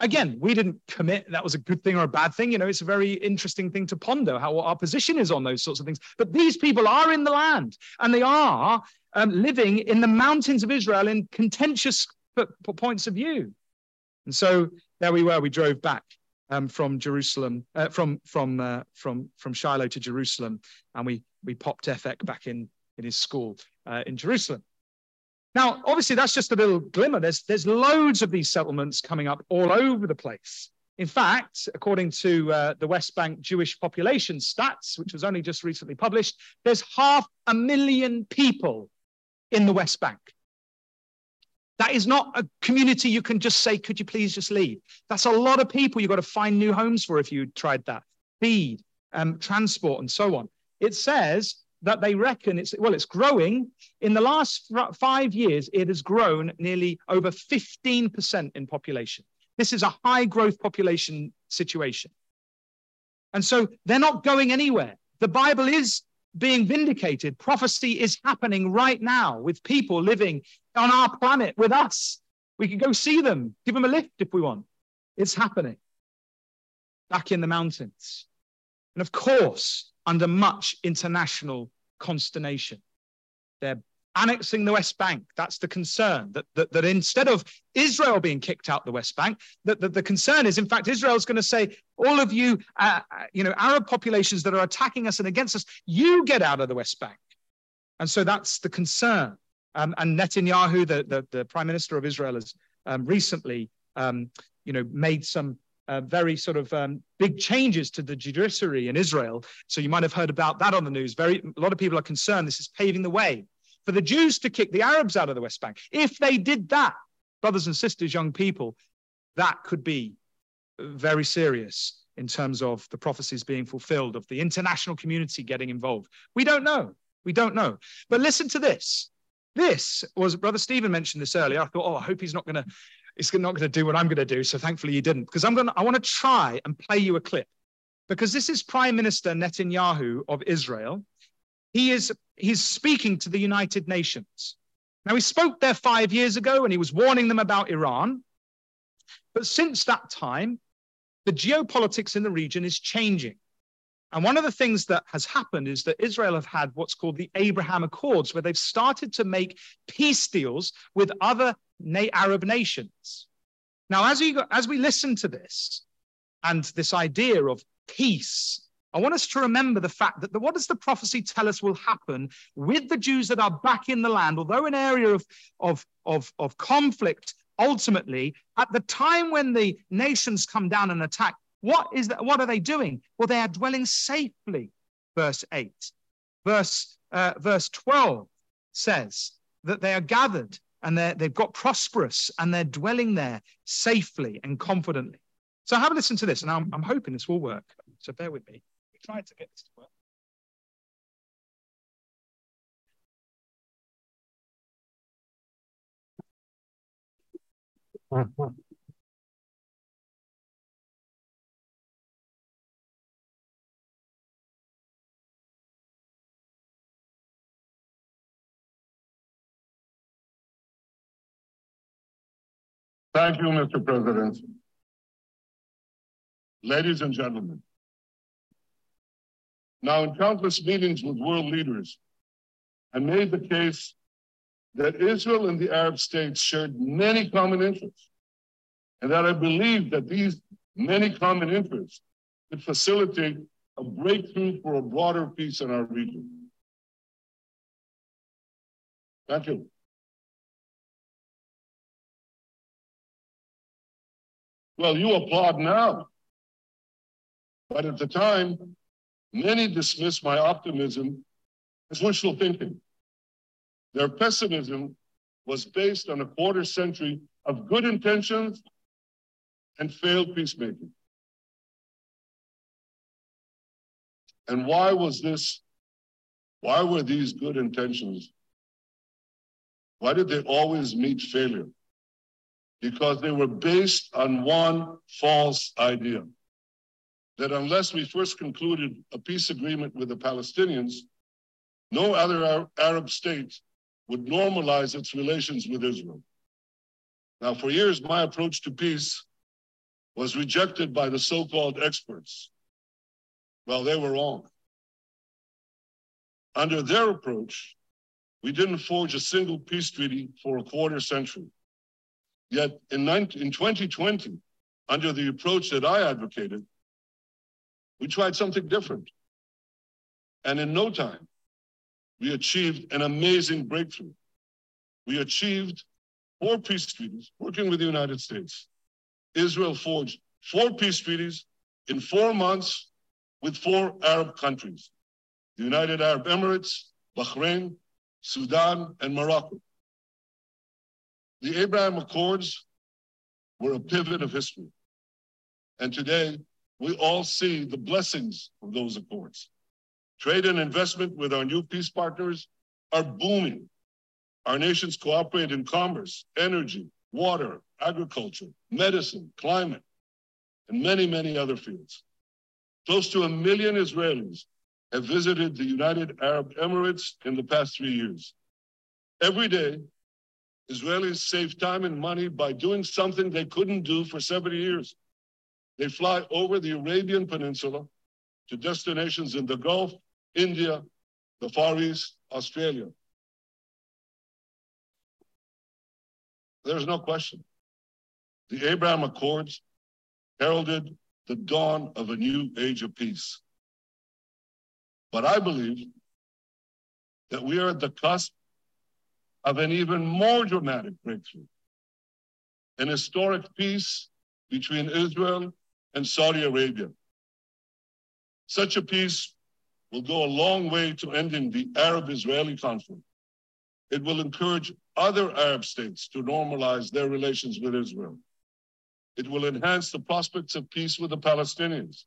again, we didn't commit that was a good thing or a bad thing. You know, it's a very interesting thing to ponder how our position is on those sorts of things. But these people are in the land and they are um, living in the mountains of Israel in contentious points of view. And so there we were. We drove back um, from Jerusalem, uh, from from uh, from from Shiloh to Jerusalem, and we we popped Efek back in in his school uh, in Jerusalem. Now, obviously, that's just a little glimmer. There's, there's loads of these settlements coming up all over the place In fact, according to uh, the West Bank Jewish population stats, which was only just recently published, there's half a million people in the West Bank. That is not a community you can just say, could you please just leave? That's a lot of people you've got to find new homes for if you tried that. Feed, um, transport, and so on. It says that they reckon it's, well, it's growing. In the last five years, it has grown nearly over 15% in population. This is a high growth population situation. And so they're not going anywhere. The Bible is being vindicated. Prophecy is happening right now with people living on our planet with us. We can go see them, give them a lift if we want. It's happening back in the mountains. And of course, under much international consternation. They're annexing the West Bank. That's the concern, that, that, that instead of Israel being kicked out the West Bank, that, that the concern is, in fact, Israel's going to say, all of you, uh, uh, you know, Arab populations that are attacking us and against us, you get out of the West Bank. And so that's the concern. Um, and Netanyahu, the, the, the, prime minister of Israel, has um, recently, um, you know, made some uh, very sort of um, big changes to the judiciary in Israel. So you might have heard about that on the news. Very, a lot of people are concerned this is paving the way for the Jews to kick the Arabs out of the West Bank. If they did that, brothers and sisters, young people, that could be very serious in terms of the prophecies being fulfilled, of the international community getting involved. We don't know. We don't know. But listen to this. This was, Brother Stephen mentioned this earlier. I thought, oh, I hope he's not going to. He's not going to do what I'm going to do. So thankfully he didn't, because I'm going. To, I want to try and play you a clip, because this is Prime Minister Netanyahu of Israel, he is he's speaking to the United Nations. Now, he spoke there five years ago and he was warning them about Iran. But since that time, the geopolitics in the region is changing. And one of the things that has happened is that Israel have had what's called the Abraham Accords, where they've started to make peace deals with other Arab nations. Now, as we, go, as we listen to this and this idea of peace I want us to remember the fact that the, what does the prophecy tell us will happen with the Jews that are back in the land, although an area of, of, of, of conflict, ultimately, at the time when the nations come down and attack, what is that, what are they doing? Well, they are dwelling safely, verse 8. Verse, uh, verse 12 says that they are gathered and they've got prosperous and they're dwelling there safely and confidently. So have a listen to this, and I'm, I'm hoping this will work. So bear with me We tried to get this to work. Mm-hmm. Thank you, Mr. President. Ladies and gentlemen, now, in countless meetings with world leaders, I made the case that Israel and the Arab states shared many common interests, and that I believe that these many common interests could facilitate a breakthrough for a broader peace in our region. Thank you. Well, you applaud now. But at the time, Many dismissed my optimism as wishful thinking. Their pessimism was based on a quarter century of good intentions and failed peacemaking. And why was this? Why were these good intentions? Why did they always meet failure? Because they were based on one false idea that unless we first concluded a peace agreement with the Palestinians, no other Arab state would normalize its relations with Israel. Now, for years, my approach to peace was rejected by the so called experts. Well, they were wrong. Under their approach, we didn't forge a single peace treaty for a quarter century. Yet in, 19, in 2020, under the approach that I advocated, we tried something different. And in no time, we achieved an amazing breakthrough. We achieved four peace treaties working with the United States. Israel forged four peace treaties in four months with four Arab countries the United Arab Emirates, Bahrain, Sudan, and Morocco. The Abraham Accords were a pivot of history. And today, we all see the blessings of those accords. Trade and investment with our new peace partners are booming. Our nations cooperate in commerce, energy, water, agriculture, medicine, climate, and many, many other fields. Close to a million Israelis have visited the United Arab Emirates in the past three years. Every day, Israelis save time and money by doing something they couldn't do for 70 years. They fly over the Arabian Peninsula to destinations in the Gulf, India, the Far East, Australia. There's no question. The Abraham Accords heralded the dawn of a new age of peace. But I believe that we are at the cusp of an even more dramatic breakthrough an historic peace between Israel and Saudi Arabia. Such a peace will go a long way to ending the Arab Israeli conflict. It will encourage other Arab states to normalize their relations with Israel. It will enhance the prospects of peace with the Palestinians.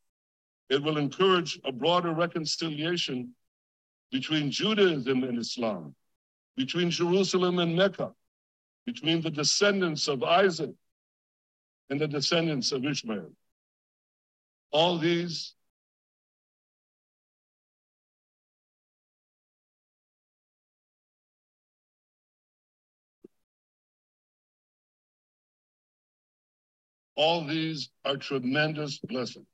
It will encourage a broader reconciliation between Judaism and Islam, between Jerusalem and Mecca, between the descendants of Isaac and the descendants of Ishmael. All these all these are tremendous blessings.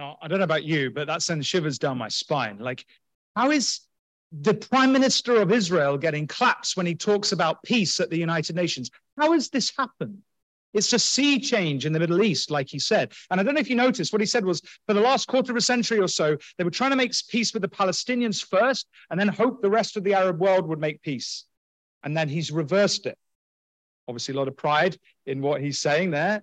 Oh, I don't know about you, but that sends shivers down my spine. Like, how is the prime minister of Israel getting claps when he talks about peace at the United Nations? How has this happened? It's a sea change in the Middle East, like he said. And I don't know if you noticed, what he said was for the last quarter of a century or so, they were trying to make peace with the Palestinians first and then hope the rest of the Arab world would make peace. And then he's reversed it. Obviously, a lot of pride in what he's saying there.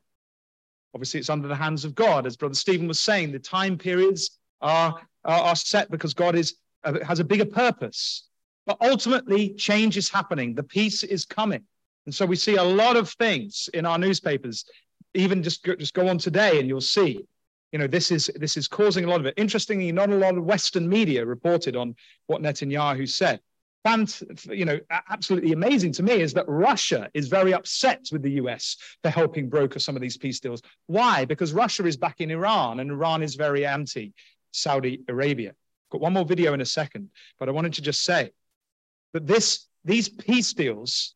Obviously, it's under the hands of God. As Brother Stephen was saying, the time periods are, are, are set because God is, uh, has a bigger purpose. But ultimately, change is happening. The peace is coming. And so we see a lot of things in our newspapers. Even just go, just go on today and you'll see, you know, this is this is causing a lot of it. Interestingly, not a lot of Western media reported on what Netanyahu said you know, absolutely amazing to me is that Russia is very upset with the US for helping broker some of these peace deals. Why? Because Russia is back in Iran and Iran is very anti Saudi Arabia. Got one more video in a second, but I wanted to just say that this, these peace deals,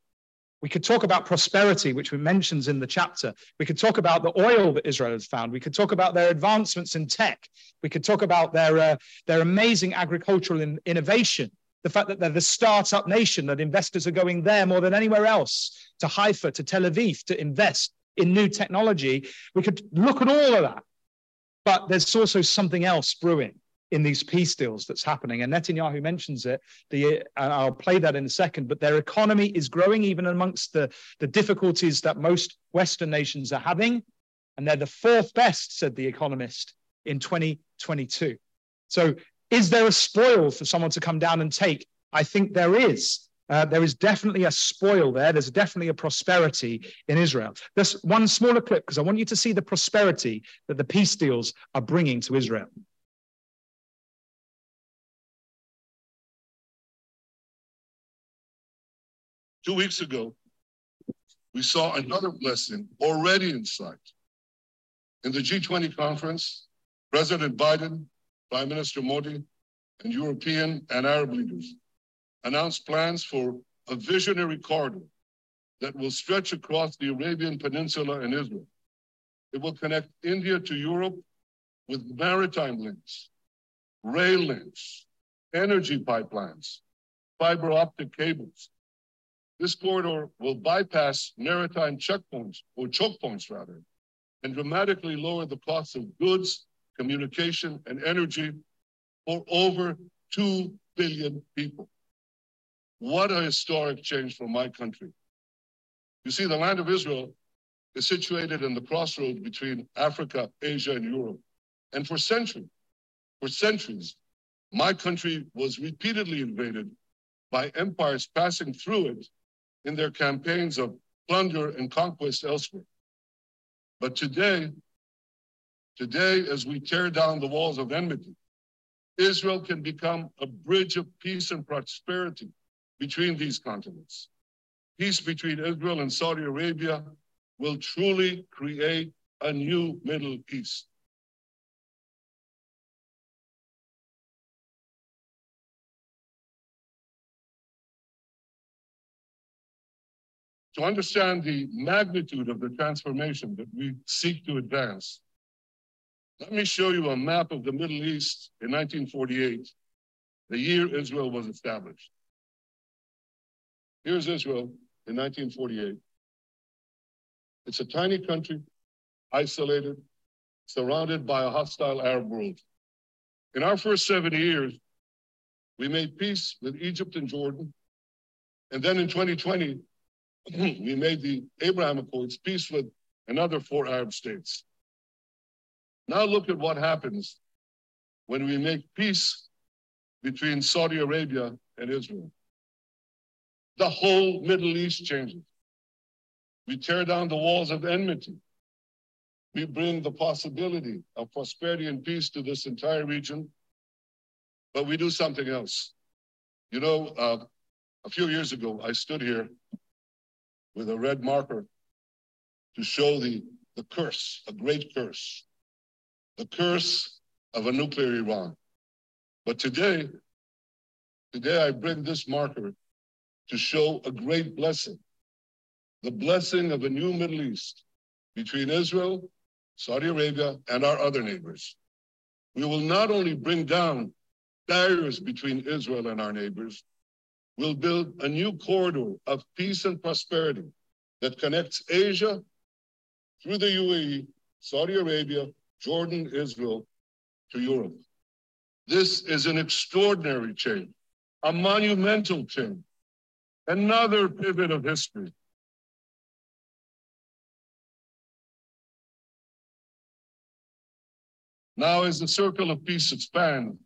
we could talk about prosperity, which we mentions in the chapter. We could talk about the oil that Israel has found. We could talk about their advancements in tech. We could talk about their, uh, their amazing agricultural in- innovation the fact that they're the startup nation, that investors are going there more than anywhere else, to Haifa, to Tel Aviv, to invest in new technology. We could look at all of that. But there's also something else brewing in these peace deals that's happening. And Netanyahu mentions it. The, uh, I'll play that in a second. But their economy is growing even amongst the, the difficulties that most Western nations are having. And they're the fourth best, said The Economist, in 2022. So is there a spoil for someone to come down and take? I think there is. Uh, there is definitely a spoil there. There's definitely a prosperity in Israel. There's one smaller clip because I want you to see the prosperity that the peace deals are bringing to Israel. Two weeks ago, we saw another blessing already in sight. In the G20 conference, President Biden Prime Minister Modi and European and Arab leaders announced plans for a visionary corridor that will stretch across the Arabian Peninsula and Israel. It will connect India to Europe with maritime links, rail links, energy pipelines, fiber optic cables. This corridor will bypass maritime checkpoints, or choke points rather, and dramatically lower the cost of goods communication, and energy for over 2 billion people. What a historic change for my country. You see, the land of Israel is situated in the crossroads between Africa, Asia, and Europe. And for centuries, for centuries, my country was repeatedly invaded by empires passing through it in their campaigns of plunder and conquest elsewhere. But today, today, as we tear down the walls of enmity, Israel can become a bridge of peace and prosperity between these continents. Peace between Israel and Saudi Arabia will truly create a new Middle East. To understand the magnitude of the transformation that we seek to advance, let me show you a map of the Middle East in 1948, the year Israel was established. Here's Israel in 1948. It's a tiny country, isolated, surrounded by a hostile Arab world. In our first 70 years, we made peace with Egypt and Jordan. And then in 2020, we made the Abraham Accords peace with another four Arab states. Now look at what happens when we make peace between Saudi Arabia and Israel. The whole Middle East changes. We tear down the walls of enmity. We bring the possibility of prosperity and peace to this entire region, but we do something else. You know, uh, a few years ago, I stood here with a red marker to show the, the curse, a great curse, the curse of a nuclear Iran. But today, today I bring this marker to show a great blessing, the blessing of a new Middle East between Israel, Saudi Arabia, and our other neighbors. We will not only bring down barriers between Israel and our neighbors, we'll build a new corridor of peace and prosperity that connects Asia through the UAE, Saudi Arabia, Jordan, Israel to Europe. This is an extraordinary change, a monumental change, another pivot of history. Now, as the circle of peace expands,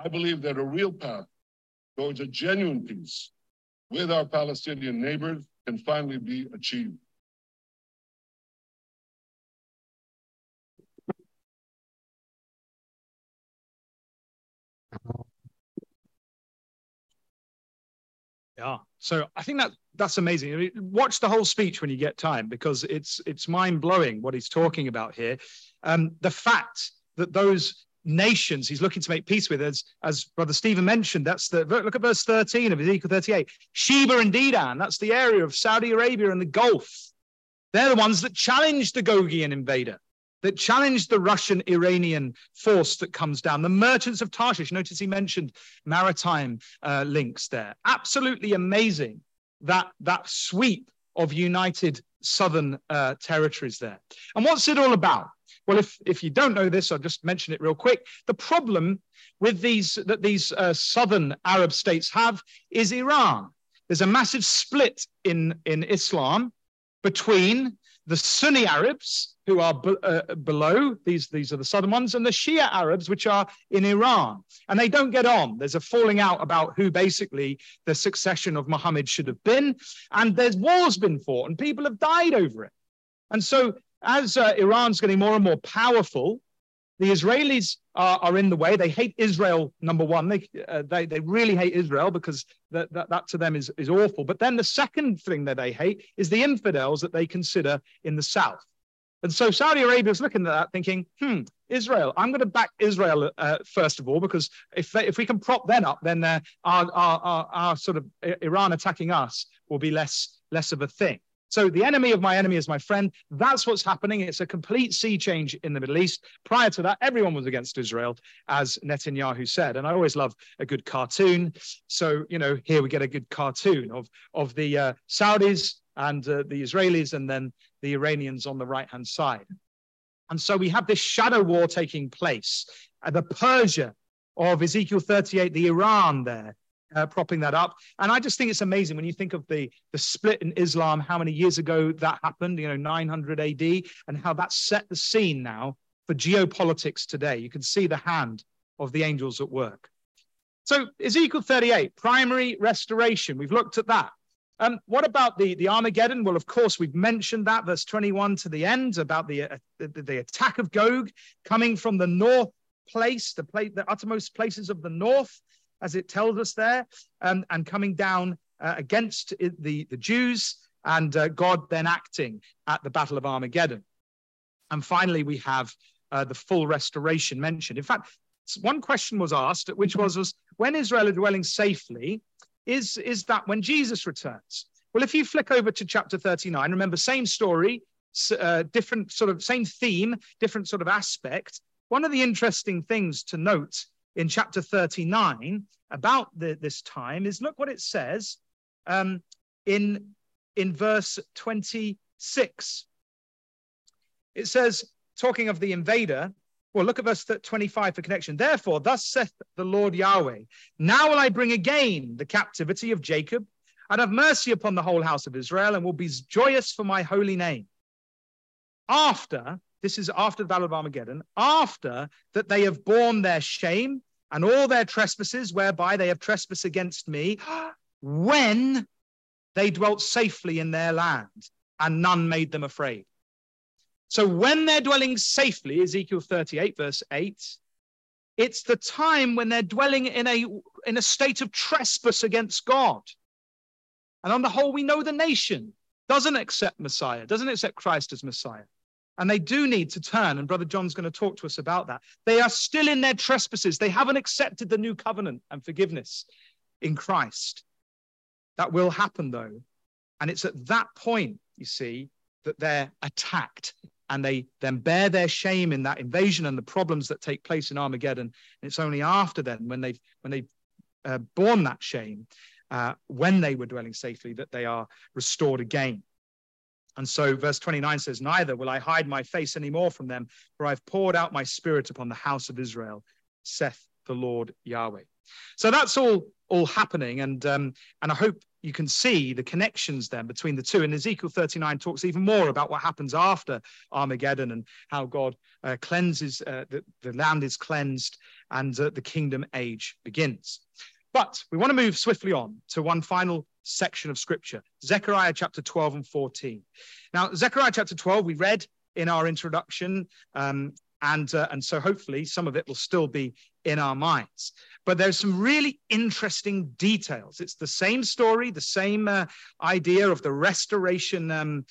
I believe that a real path towards a genuine peace with our Palestinian neighbors can finally be achieved. Yeah. So I think that that's amazing. I mean, watch the whole speech when you get time because it's it's mind blowing what he's talking about here. Um, the fact that those nations he's looking to make peace with, as as Brother Stephen mentioned, that's the look at verse 13 of Ezekiel 38. Sheba and Dedan, that's the area of Saudi Arabia and the Gulf. They're the ones that challenged the Gogian invader that challenged the Russian Iranian force that comes down. The merchants of Tarshish, notice he mentioned maritime uh, links there. Absolutely amazing that, that sweep of united southern uh, territories there. And what's it all about? Well, if, if you don't know this, I'll just mention it real quick. The problem with these that these uh, southern Arab states have is Iran. There's a massive split in, in Islam between the Sunni Arabs, who are uh, below, these, these are the southern ones, and the Shia Arabs, which are in Iran. And they don't get on. There's a falling out about who basically the succession of Muhammad should have been. And there's wars been fought, and people have died over it. And so, as uh, Iran's getting more and more powerful, the Israelis are, are in the way. They hate Israel, number one. They, uh, they, they really hate Israel because that, that, that to them is, is awful. But then the second thing that they hate is the infidels that they consider in the south. And so Saudi Arabia is looking at that thinking, hmm, Israel, I'm going to back Israel uh, first of all, because if, they, if we can prop them up, then uh, our, our, our, our sort of Iran attacking us will be less, less of a thing. So the enemy of my enemy is my friend. That's what's happening. It's a complete sea change in the Middle East. Prior to that, everyone was against Israel, as Netanyahu said. And I always love a good cartoon. So, you know, here we get a good cartoon of, of the uh, Saudis and uh, the Israelis and then the Iranians on the right hand side. And so we have this shadow war taking place. Uh, the Persia of Ezekiel 38, the Iran there, uh, propping that up. And I just think it's amazing when you think of the, the split in Islam, how many years ago that happened, you know, 900 AD, and how that set the scene now for geopolitics today. You can see the hand of the angels at work. So Ezekiel 38, primary restoration. We've looked at that. Um, what about the, the Armageddon? Well, of course, we've mentioned that, verse 21 to the end, about the, uh, the, the, attack of Gog coming from the north place, the, place, the uttermost places of the north, as it tells us there, um, and coming down uh, against the, the Jews, and uh, God then acting at the Battle of Armageddon. And finally, we have uh, the full restoration mentioned. In fact, one question was asked, which was, was when Israel are dwelling safely, is, is that when Jesus returns. Well, if you flick over to chapter 39, remember, same story, uh, different sort of same theme, different sort of aspect. One of the interesting things to note in chapter 39 about the, this time is look what it says um, in, in verse 26. It says, talking of the invader, well, look at verse 25 for connection. Therefore, thus saith the Lord Yahweh, now will I bring again the captivity of Jacob and have mercy upon the whole house of Israel and will be joyous for my holy name. After, this is after the battle of Armageddon, after that they have borne their shame and all their trespasses whereby they have trespassed against me, when they dwelt safely in their land and none made them afraid. So when they're dwelling safely, Ezekiel 38, verse 8, it's the time when they're dwelling in a, in a state of trespass against God. And on the whole, we know the nation doesn't accept Messiah, doesn't accept Christ as Messiah. And they do need to turn. And Brother John's going to talk to us about that. They are still in their trespasses. They haven't accepted the new covenant and forgiveness in Christ. That will happen, though. And it's at that point, you see, that they're attacked and they then bear their shame in that invasion and the problems that take place in Armageddon. And it's only after then, when they've when they've uh, borne that shame, uh, when they were dwelling safely, that they are restored again. And so, verse 29 says, Neither will I hide my face any more from them, for I've poured out my spirit upon the house of Israel, saith the Lord Yahweh. So that's all all happening, and um, and I hope you can see the connections then between the two. And Ezekiel 39 talks even more about what happens after Armageddon and how God uh, cleanses, uh, the, the, land is cleansed and uh, the kingdom age begins. But we want to move swiftly on to one final section of scripture Zechariah chapter 12 and 14. Now, Zechariah chapter 12, we read in our introduction, um, and, uh, and so hopefully some of it will still be in our minds. But there's some really interesting details. It's the same story, the same uh, idea of the restoration um,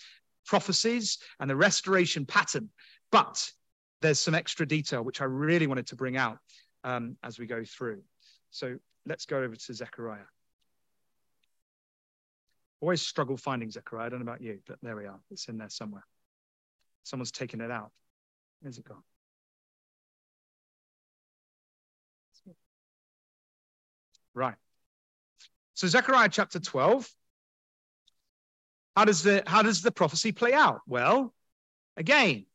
prophecies and the restoration pattern. But there's some extra detail which I really wanted to bring out um, as we go through. So let's go over to Zechariah. Always struggle finding Zechariah. I don't know about you, but there we are. It's in there somewhere. Someone's taken it out. Where's it gone? Right. So Zechariah chapter 12. How does the how does the prophecy play out? Well, again,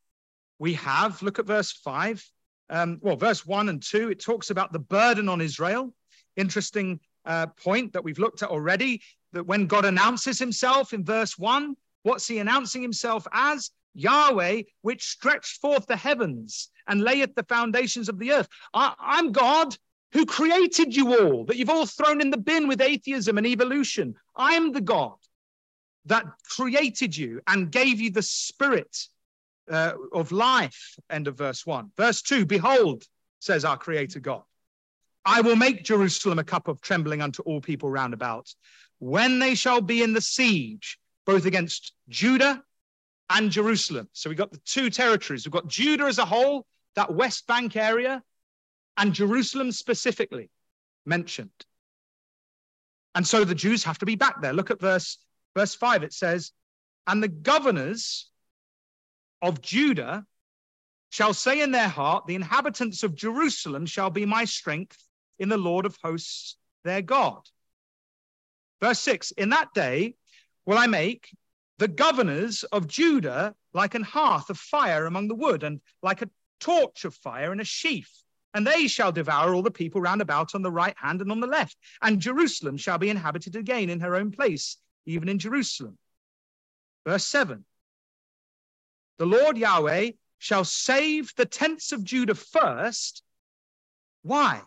we have look at verse five. Um, well, verse one and two, it talks about the burden on Israel. Interesting uh, point that we've looked at already. That when God announces Himself in verse one, what's He announcing Himself as? Yahweh, which stretched forth the heavens and layeth the foundations of the earth. I, I'm God who created you all, that you've all thrown in the bin with atheism and evolution. I'm the God that created you and gave you the spirit uh, of life. End of verse one. Verse two Behold, says our creator God, I will make Jerusalem a cup of trembling unto all people round about when they shall be in the siege, both against Judah and Jerusalem. So we've got the two territories. We've got Judah as a whole, that West Bank area, and Jerusalem specifically mentioned. And so the Jews have to be back there. Look at verse, verse 5. It says, And the governors of Judah shall say in their heart, The inhabitants of Jerusalem shall be my strength in the Lord of hosts, their God. Verse 6 In that day will I make the governors of Judah like an hearth of fire among the wood, and like a torch of fire in a sheaf and they shall devour all the people round about on the right hand and on the left. And Jerusalem shall be inhabited again in her own place, even in Jerusalem. Verse 7 The Lord Yahweh shall save the tents of Judah first. Why?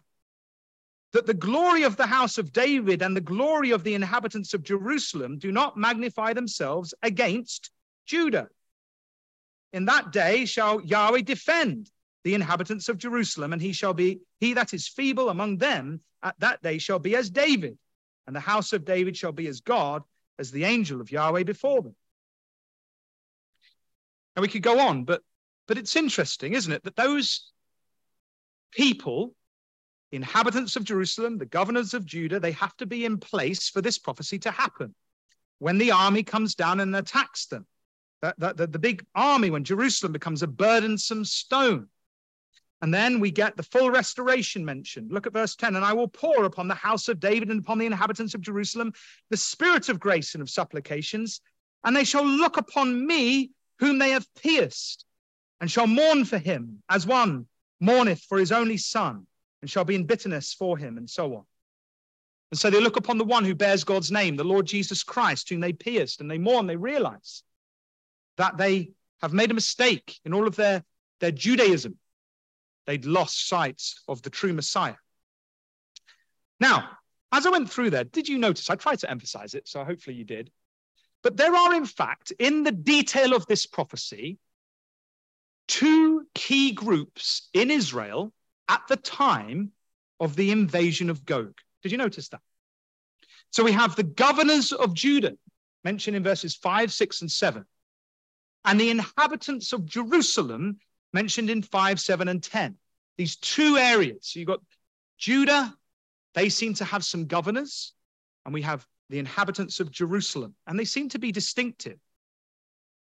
That the glory of the house of David and the glory of the inhabitants of Jerusalem do not magnify themselves against Judah. In that day shall Yahweh defend the inhabitants of Jerusalem, and he shall be, he that is feeble among them at that day shall be as David, and the house of David shall be as God, as the angel of Yahweh before them. And we could go on, but but it's interesting, isn't it, that those people, inhabitants of Jerusalem, the governors of Judah, they have to be in place for this prophecy to happen. When the army comes down and attacks them, that, that the big army, when Jerusalem becomes a burdensome stone, and then we get the full restoration mentioned. Look at verse 10 and I will pour upon the house of David and upon the inhabitants of Jerusalem the spirit of grace and of supplications, and they shall look upon me whom they have pierced, and shall mourn for him as one mourneth for his only son, and shall be in bitterness for him, and so on. And so they look upon the one who bears God's name, the Lord Jesus Christ, whom they pierced, and they mourn, they realize that they have made a mistake in all of their, their Judaism They'd lost sight of the true Messiah. Now, as I went through there, did you notice? I tried to emphasize it, so hopefully you did. But there are, in fact, in the detail of this prophecy, two key groups in Israel at the time of the invasion of Gog. Did you notice that? So we have the governors of Judah, mentioned in verses 5, 6, and 7, and the inhabitants of Jerusalem, mentioned in 5, 7, and 10. These two areas. So you've got Judah, they seem to have some governors, and we have the inhabitants of Jerusalem, and they seem to be distinctive.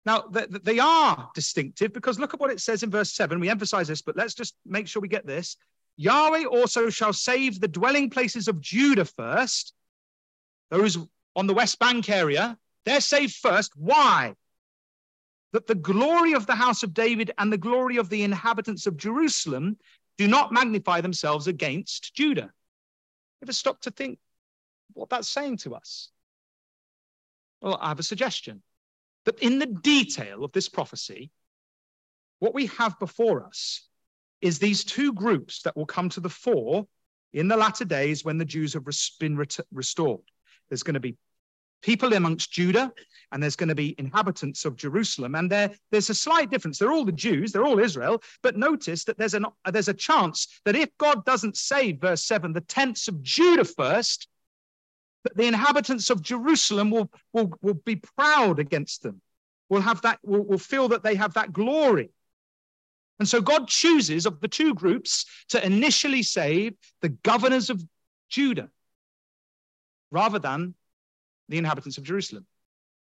Now, they are distinctive because look at what it says in verse 7. We emphasize this, but let's just make sure we get this. Yahweh also shall save the dwelling places of Judah first. Those on the West Bank area, they're saved first. Why? that the glory of the house of David and the glory of the inhabitants of Jerusalem do not magnify themselves against Judah. Ever stop to think what that's saying to us? Well, I have a suggestion that in the detail of this prophecy, what we have before us is these two groups that will come to the fore in the latter days when the Jews have been restored. There's going to be people amongst Judah, and there's going to be inhabitants of Jerusalem. And there, there's a slight difference. They're all the Jews, they're all Israel, but notice that there's, an, there's a chance that if God doesn't save, verse 7, the tents of Judah first, that the inhabitants of Jerusalem will, will, will be proud against them, will, have that, will, will feel that they have that glory. And so God chooses of the two groups to initially save the governors of Judah rather than the inhabitants of Jerusalem.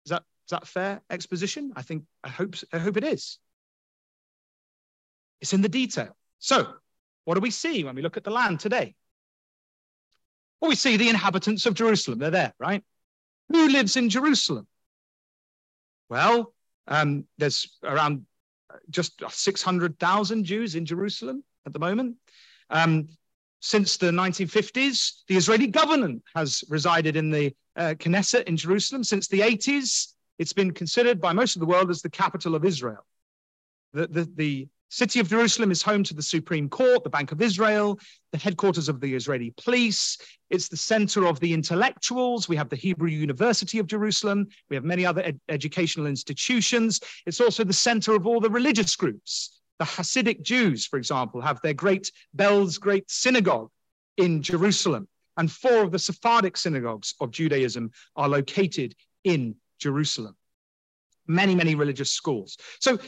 Is that, is that fair exposition? I think, I hope, I hope it is. It's in the detail. So, what do we see when we look at the land today? Well, we see the inhabitants of Jerusalem. They're there, right? Who lives in Jerusalem? Well, um, there's around just 600,000 Jews in Jerusalem at the moment. Um, since the 1950s, the Israeli government has resided in the uh, Knesset in Jerusalem. Since the 80s, it's been considered by most of the world as the capital of Israel. The, the, the city of Jerusalem is home to the Supreme Court, the Bank of Israel, the headquarters of the Israeli police. It's the center of the intellectuals. We have the Hebrew University of Jerusalem. We have many other ed- educational institutions. It's also the center of all the religious groups the Hasidic Jews, for example, have their great Belz Great Synagogue in Jerusalem. And four of the Sephardic synagogues of Judaism are located in Jerusalem. Many, many religious schools. So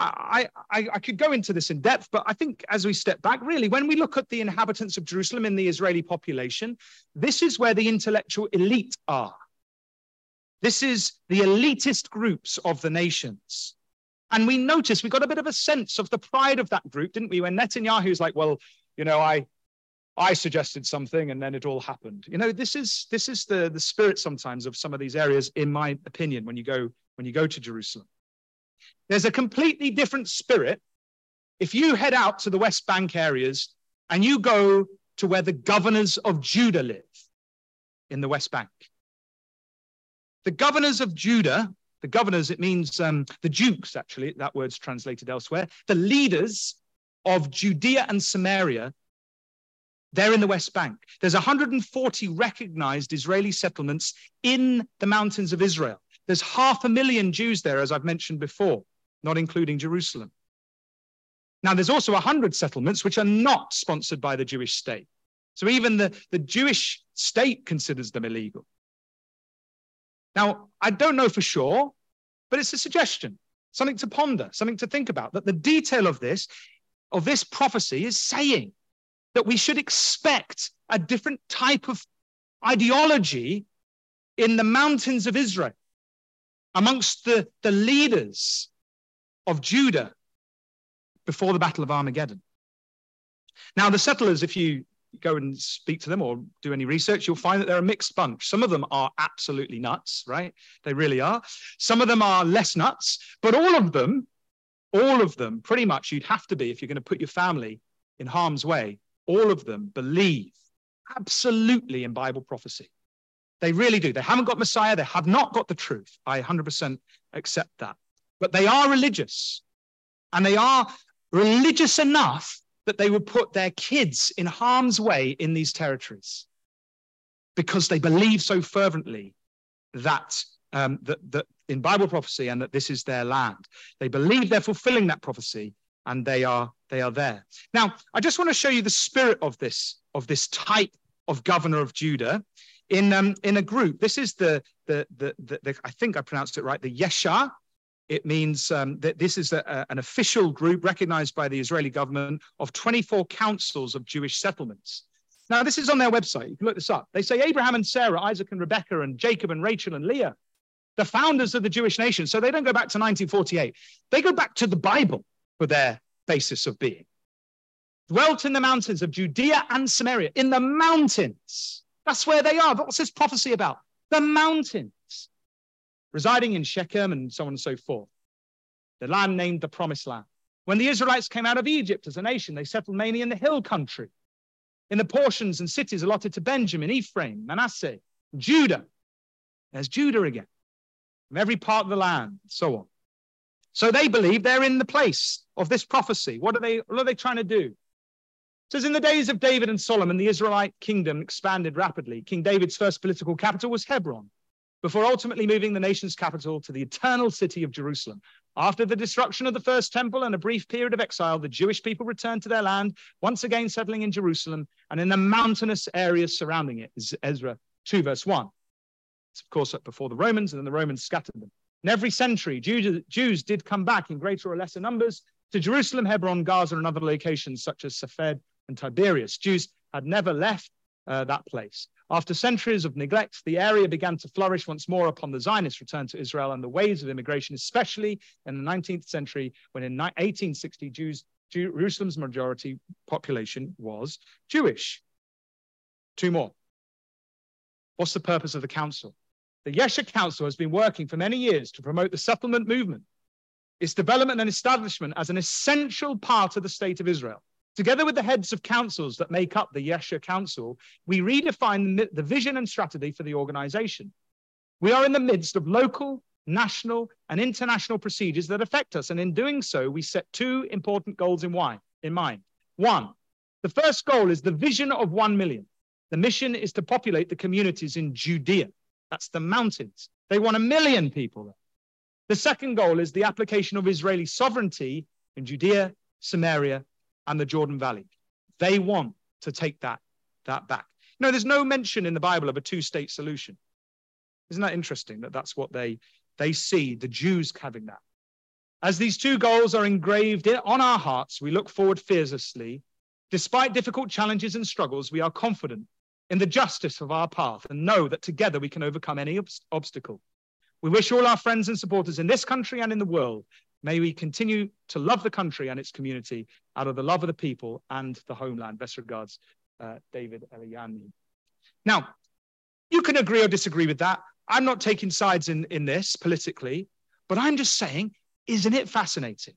I, I, I, could go into this in depth, but I think as we step back, really, when we look at the inhabitants of Jerusalem in the Israeli population, this is where the intellectual elite are. This is the elitist groups of the nations. And we noticed, we got a bit of a sense of the pride of that group, didn't we? When Netanyahu's like, well, you know, I, I suggested something and then it all happened. You know, this is this is the the spirit sometimes of some of these areas, in my opinion, when you go when you go to Jerusalem. There's a completely different spirit. If you head out to the West Bank areas and you go to where the governors of Judah live in the West Bank. The governors of Judah, the governors, it means um, the dukes, actually, that word's translated elsewhere, the leaders of Judea and Samaria, they're in the West Bank. There's 140 recognized Israeli settlements in the mountains of Israel. There's half a million Jews there, as I've mentioned before, not including Jerusalem. Now, there's also 100 settlements which are not sponsored by the Jewish state. So even the, the Jewish state considers them illegal. Now, I don't know for sure, but it's a suggestion, something to ponder, something to think about, that the detail of this, of this prophecy is saying that we should expect a different type of ideology in the mountains of Israel amongst the, the leaders of Judah before the Battle of Armageddon. Now, the settlers, if you go and speak to them or do any research, you'll find that they're a mixed bunch. Some of them are absolutely nuts, right? They really are. Some of them are less nuts, but all of them, all of them, pretty much you'd have to be if you're going to put your family in harm's way. All of them believe absolutely in Bible prophecy. They really do. They haven't got Messiah. They have not got the truth. I 100% accept that. But they are religious. And they are religious enough that they would put their kids in harm's way in these territories because they believe so fervently that, um, that, that in Bible prophecy and that this is their land. They believe they're fulfilling that prophecy and they are, they are there. Now, I just want to show you the spirit of this, of this type of governor of Judah in, um, in a group. This is the, the, the, the, the I think I pronounced it right, the Yesha it means um, that this is a, a, an official group recognized by the Israeli government of 24 councils of Jewish settlements. Now, this is on their website. You can look this up. They say Abraham and Sarah, Isaac and Rebecca, and Jacob and Rachel and Leah, the founders of the Jewish nation. So they don't go back to 1948. They go back to the Bible for their basis of being. Dwelt in the mountains of Judea and Samaria, in the mountains. That's where they are. But What's this prophecy about? The mountains residing in Shechem and so on and so forth. The land named the Promised Land. When the Israelites came out of Egypt as a nation, they settled mainly in the hill country, in the portions and cities allotted to Benjamin, Ephraim, Manasseh, Judah. There's Judah again, from every part of the land, and so on. So they believe they're in the place of this prophecy. What are they, what are they trying to do? It says, in the days of David and Solomon, the Israelite kingdom expanded rapidly. King David's first political capital was Hebron before ultimately moving the nation's capital to the eternal city of Jerusalem. After the destruction of the first temple and a brief period of exile, the Jewish people returned to their land, once again settling in Jerusalem and in the mountainous areas surrounding it, is Ezra 2, verse 1. It's, of course, before the Romans, and then the Romans scattered them. In every century, Jews, Jews did come back in greater or lesser numbers to Jerusalem, Hebron, Gaza, and other locations such as Safed and Tiberias. Jews had never left uh, that place. After centuries of neglect, the area began to flourish once more upon the Zionist return to Israel and the waves of immigration, especially in the 19th century, when in 1860 Jews, Jerusalem's majority population was Jewish. Two more. What's the purpose of the council? The Yesha Council has been working for many years to promote the settlement movement, its development and establishment as an essential part of the state of Israel. Together with the heads of councils that make up the Yesha Council, we redefine the vision and strategy for the organization. We are in the midst of local, national, and international procedures that affect us. And in doing so, we set two important goals in, in mind. One, the first goal is the vision of 1 million. The mission is to populate the communities in Judea. That's the mountains. They want a million people there. The second goal is the application of Israeli sovereignty in Judea, Samaria, and the Jordan Valley. They want to take that, that back. No, there's no mention in the Bible of a two-state solution. Isn't that interesting that that's what they, they see, the Jews having that? As these two goals are engraved on our hearts, we look forward fearlessly. Despite difficult challenges and struggles, we are confident in the justice of our path and know that together we can overcome any ob- obstacle. We wish all our friends and supporters in this country and in the world May we continue to love the country and its community out of the love of the people and the homeland. Best regards, uh, David Eliyahu. Now, you can agree or disagree with that. I'm not taking sides in, in this politically, but I'm just saying, isn't it fascinating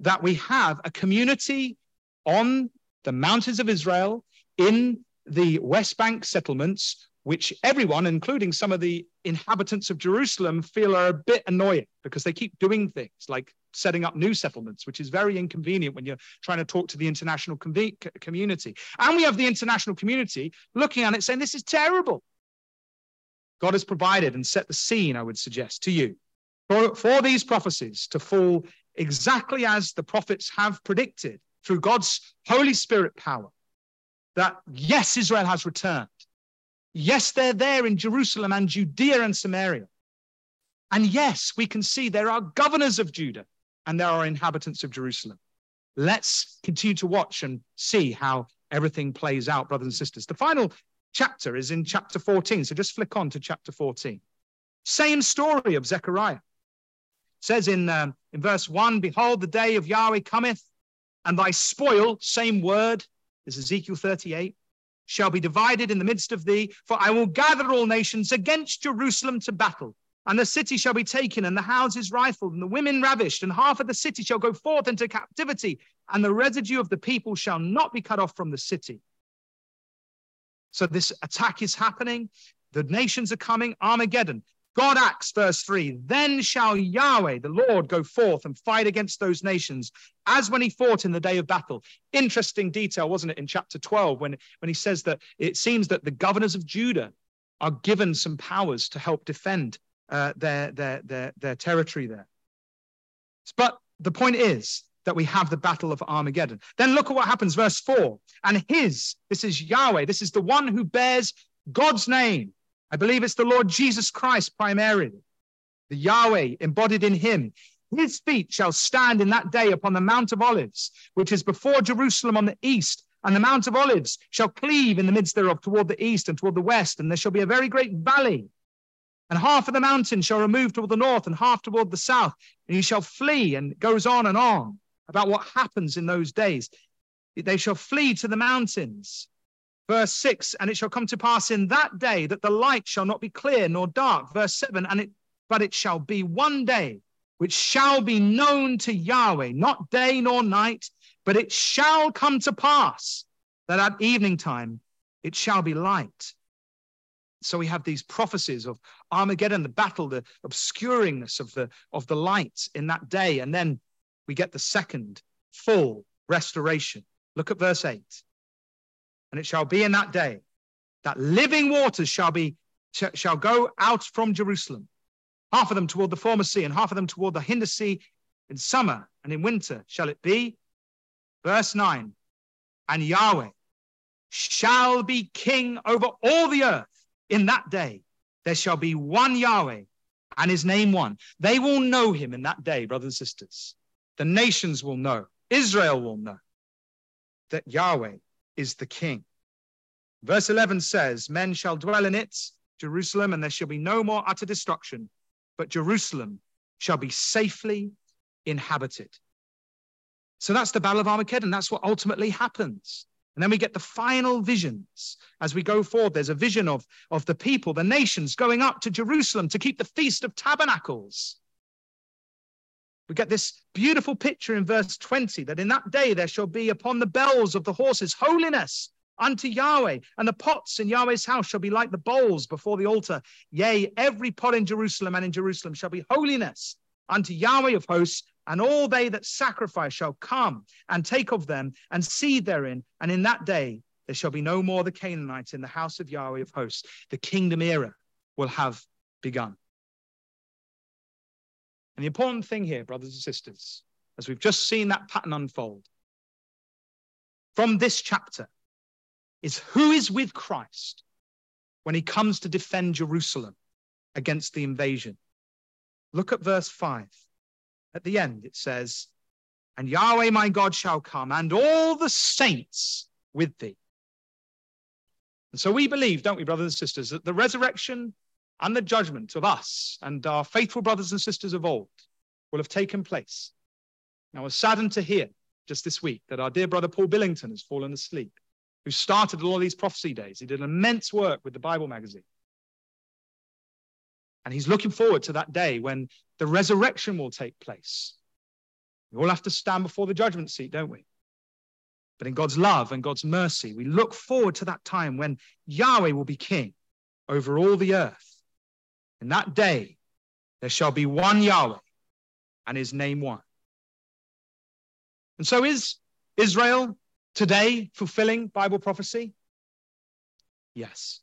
that we have a community on the mountains of Israel, in the West Bank settlements, which everyone, including some of the inhabitants of Jerusalem, feel are a bit annoying because they keep doing things like setting up new settlements, which is very inconvenient when you're trying to talk to the international community. And we have the international community looking at it saying, This is terrible. God has provided and set the scene, I would suggest to you, for, for these prophecies to fall exactly as the prophets have predicted through God's Holy Spirit power. That yes, Israel has returned. Yes, they're there in Jerusalem and Judea and Samaria. And yes, we can see there are governors of Judah and there are inhabitants of Jerusalem. Let's continue to watch and see how everything plays out, brothers and sisters. The final chapter is in chapter 14. So just flick on to chapter 14. Same story of Zechariah. It says in, um, in verse 1 Behold, the day of Yahweh cometh, and thy spoil, same word is Ezekiel 38, shall be divided in the midst of thee, for I will gather all nations against Jerusalem to battle. And the city shall be taken, and the houses rifled, and the women ravished, and half of the city shall go forth into captivity, and the residue of the people shall not be cut off from the city. So this attack is happening. The nations are coming. Armageddon. God acts, verse 3 Then shall Yahweh, the Lord, go forth and fight against those nations as when he fought in the day of battle. Interesting detail, wasn't it, in chapter 12, when, when he says that it seems that the governors of Judah are given some powers to help defend uh, their, their, their, their territory there. But the point is, that we have the battle of Armageddon. Then look at what happens, verse 4. And his, this is Yahweh, this is the one who bears God's name. I believe it's the Lord Jesus Christ primarily, the Yahweh embodied in him. His feet shall stand in that day upon the Mount of Olives, which is before Jerusalem on the east. And the Mount of Olives shall cleave in the midst thereof toward the east and toward the west. And there shall be a very great valley. And half of the mountain shall remove toward the north and half toward the south. And he shall flee and goes on and on about what happens in those days. They shall flee to the mountains. Verse 6 And it shall come to pass in that day that the light shall not be clear nor dark. Verse 7 And it, but it shall be one day which shall be known to Yahweh, not day nor night, but it shall come to pass that at evening time it shall be light. So we have these prophecies of Armageddon, the battle, the obscuringness of the, of the light in that day. And then we get the second full restoration. Look at verse 8. And it shall be in that day that living waters shall be shall go out from Jerusalem, half of them toward the former sea, and half of them toward the hinder sea. In summer and in winter shall it be. Verse 9. And Yahweh shall be king over all the earth. In that day there shall be one Yahweh, and his name one. They will know him in that day, brothers and sisters. The nations will know, Israel will know that Yahweh is the king. Verse 11 says, Men shall dwell in it, Jerusalem, and there shall be no more utter destruction, but Jerusalem shall be safely inhabited. So that's the Battle of Armageddon. That's what ultimately happens. And then we get the final visions as we go forward. There's a vision of, of the people, the nations going up to Jerusalem to keep the Feast of Tabernacles. We get this beautiful picture in verse 20 that in that day there shall be upon the bells of the horses holiness unto Yahweh, and the pots in Yahweh's house shall be like the bowls before the altar. Yea, every pot in Jerusalem and in Jerusalem shall be holiness unto Yahweh of hosts, and all they that sacrifice shall come and take of them and seed therein. And in that day there shall be no more the Canaanites in the house of Yahweh of hosts. The kingdom era will have begun. And the important thing here, brothers and sisters, as we've just seen that pattern unfold from this chapter, is who is with Christ when he comes to defend Jerusalem against the invasion. Look at verse 5. At the end, it says, And Yahweh my God shall come, and all the saints with thee. And so we believe, don't we, brothers and sisters, that the resurrection and the judgment of us and our faithful brothers and sisters of old will have taken place. Now, I was saddened to hear just this week that our dear brother Paul Billington has fallen asleep, who started all of these prophecy days. He did immense work with the Bible magazine. And he's looking forward to that day when the resurrection will take place. We all have to stand before the judgment seat, don't we? But in God's love and God's mercy, we look forward to that time when Yahweh will be king over all the earth. In that day, there shall be one Yahweh and his name one. And so is Israel today fulfilling Bible prophecy? Yes.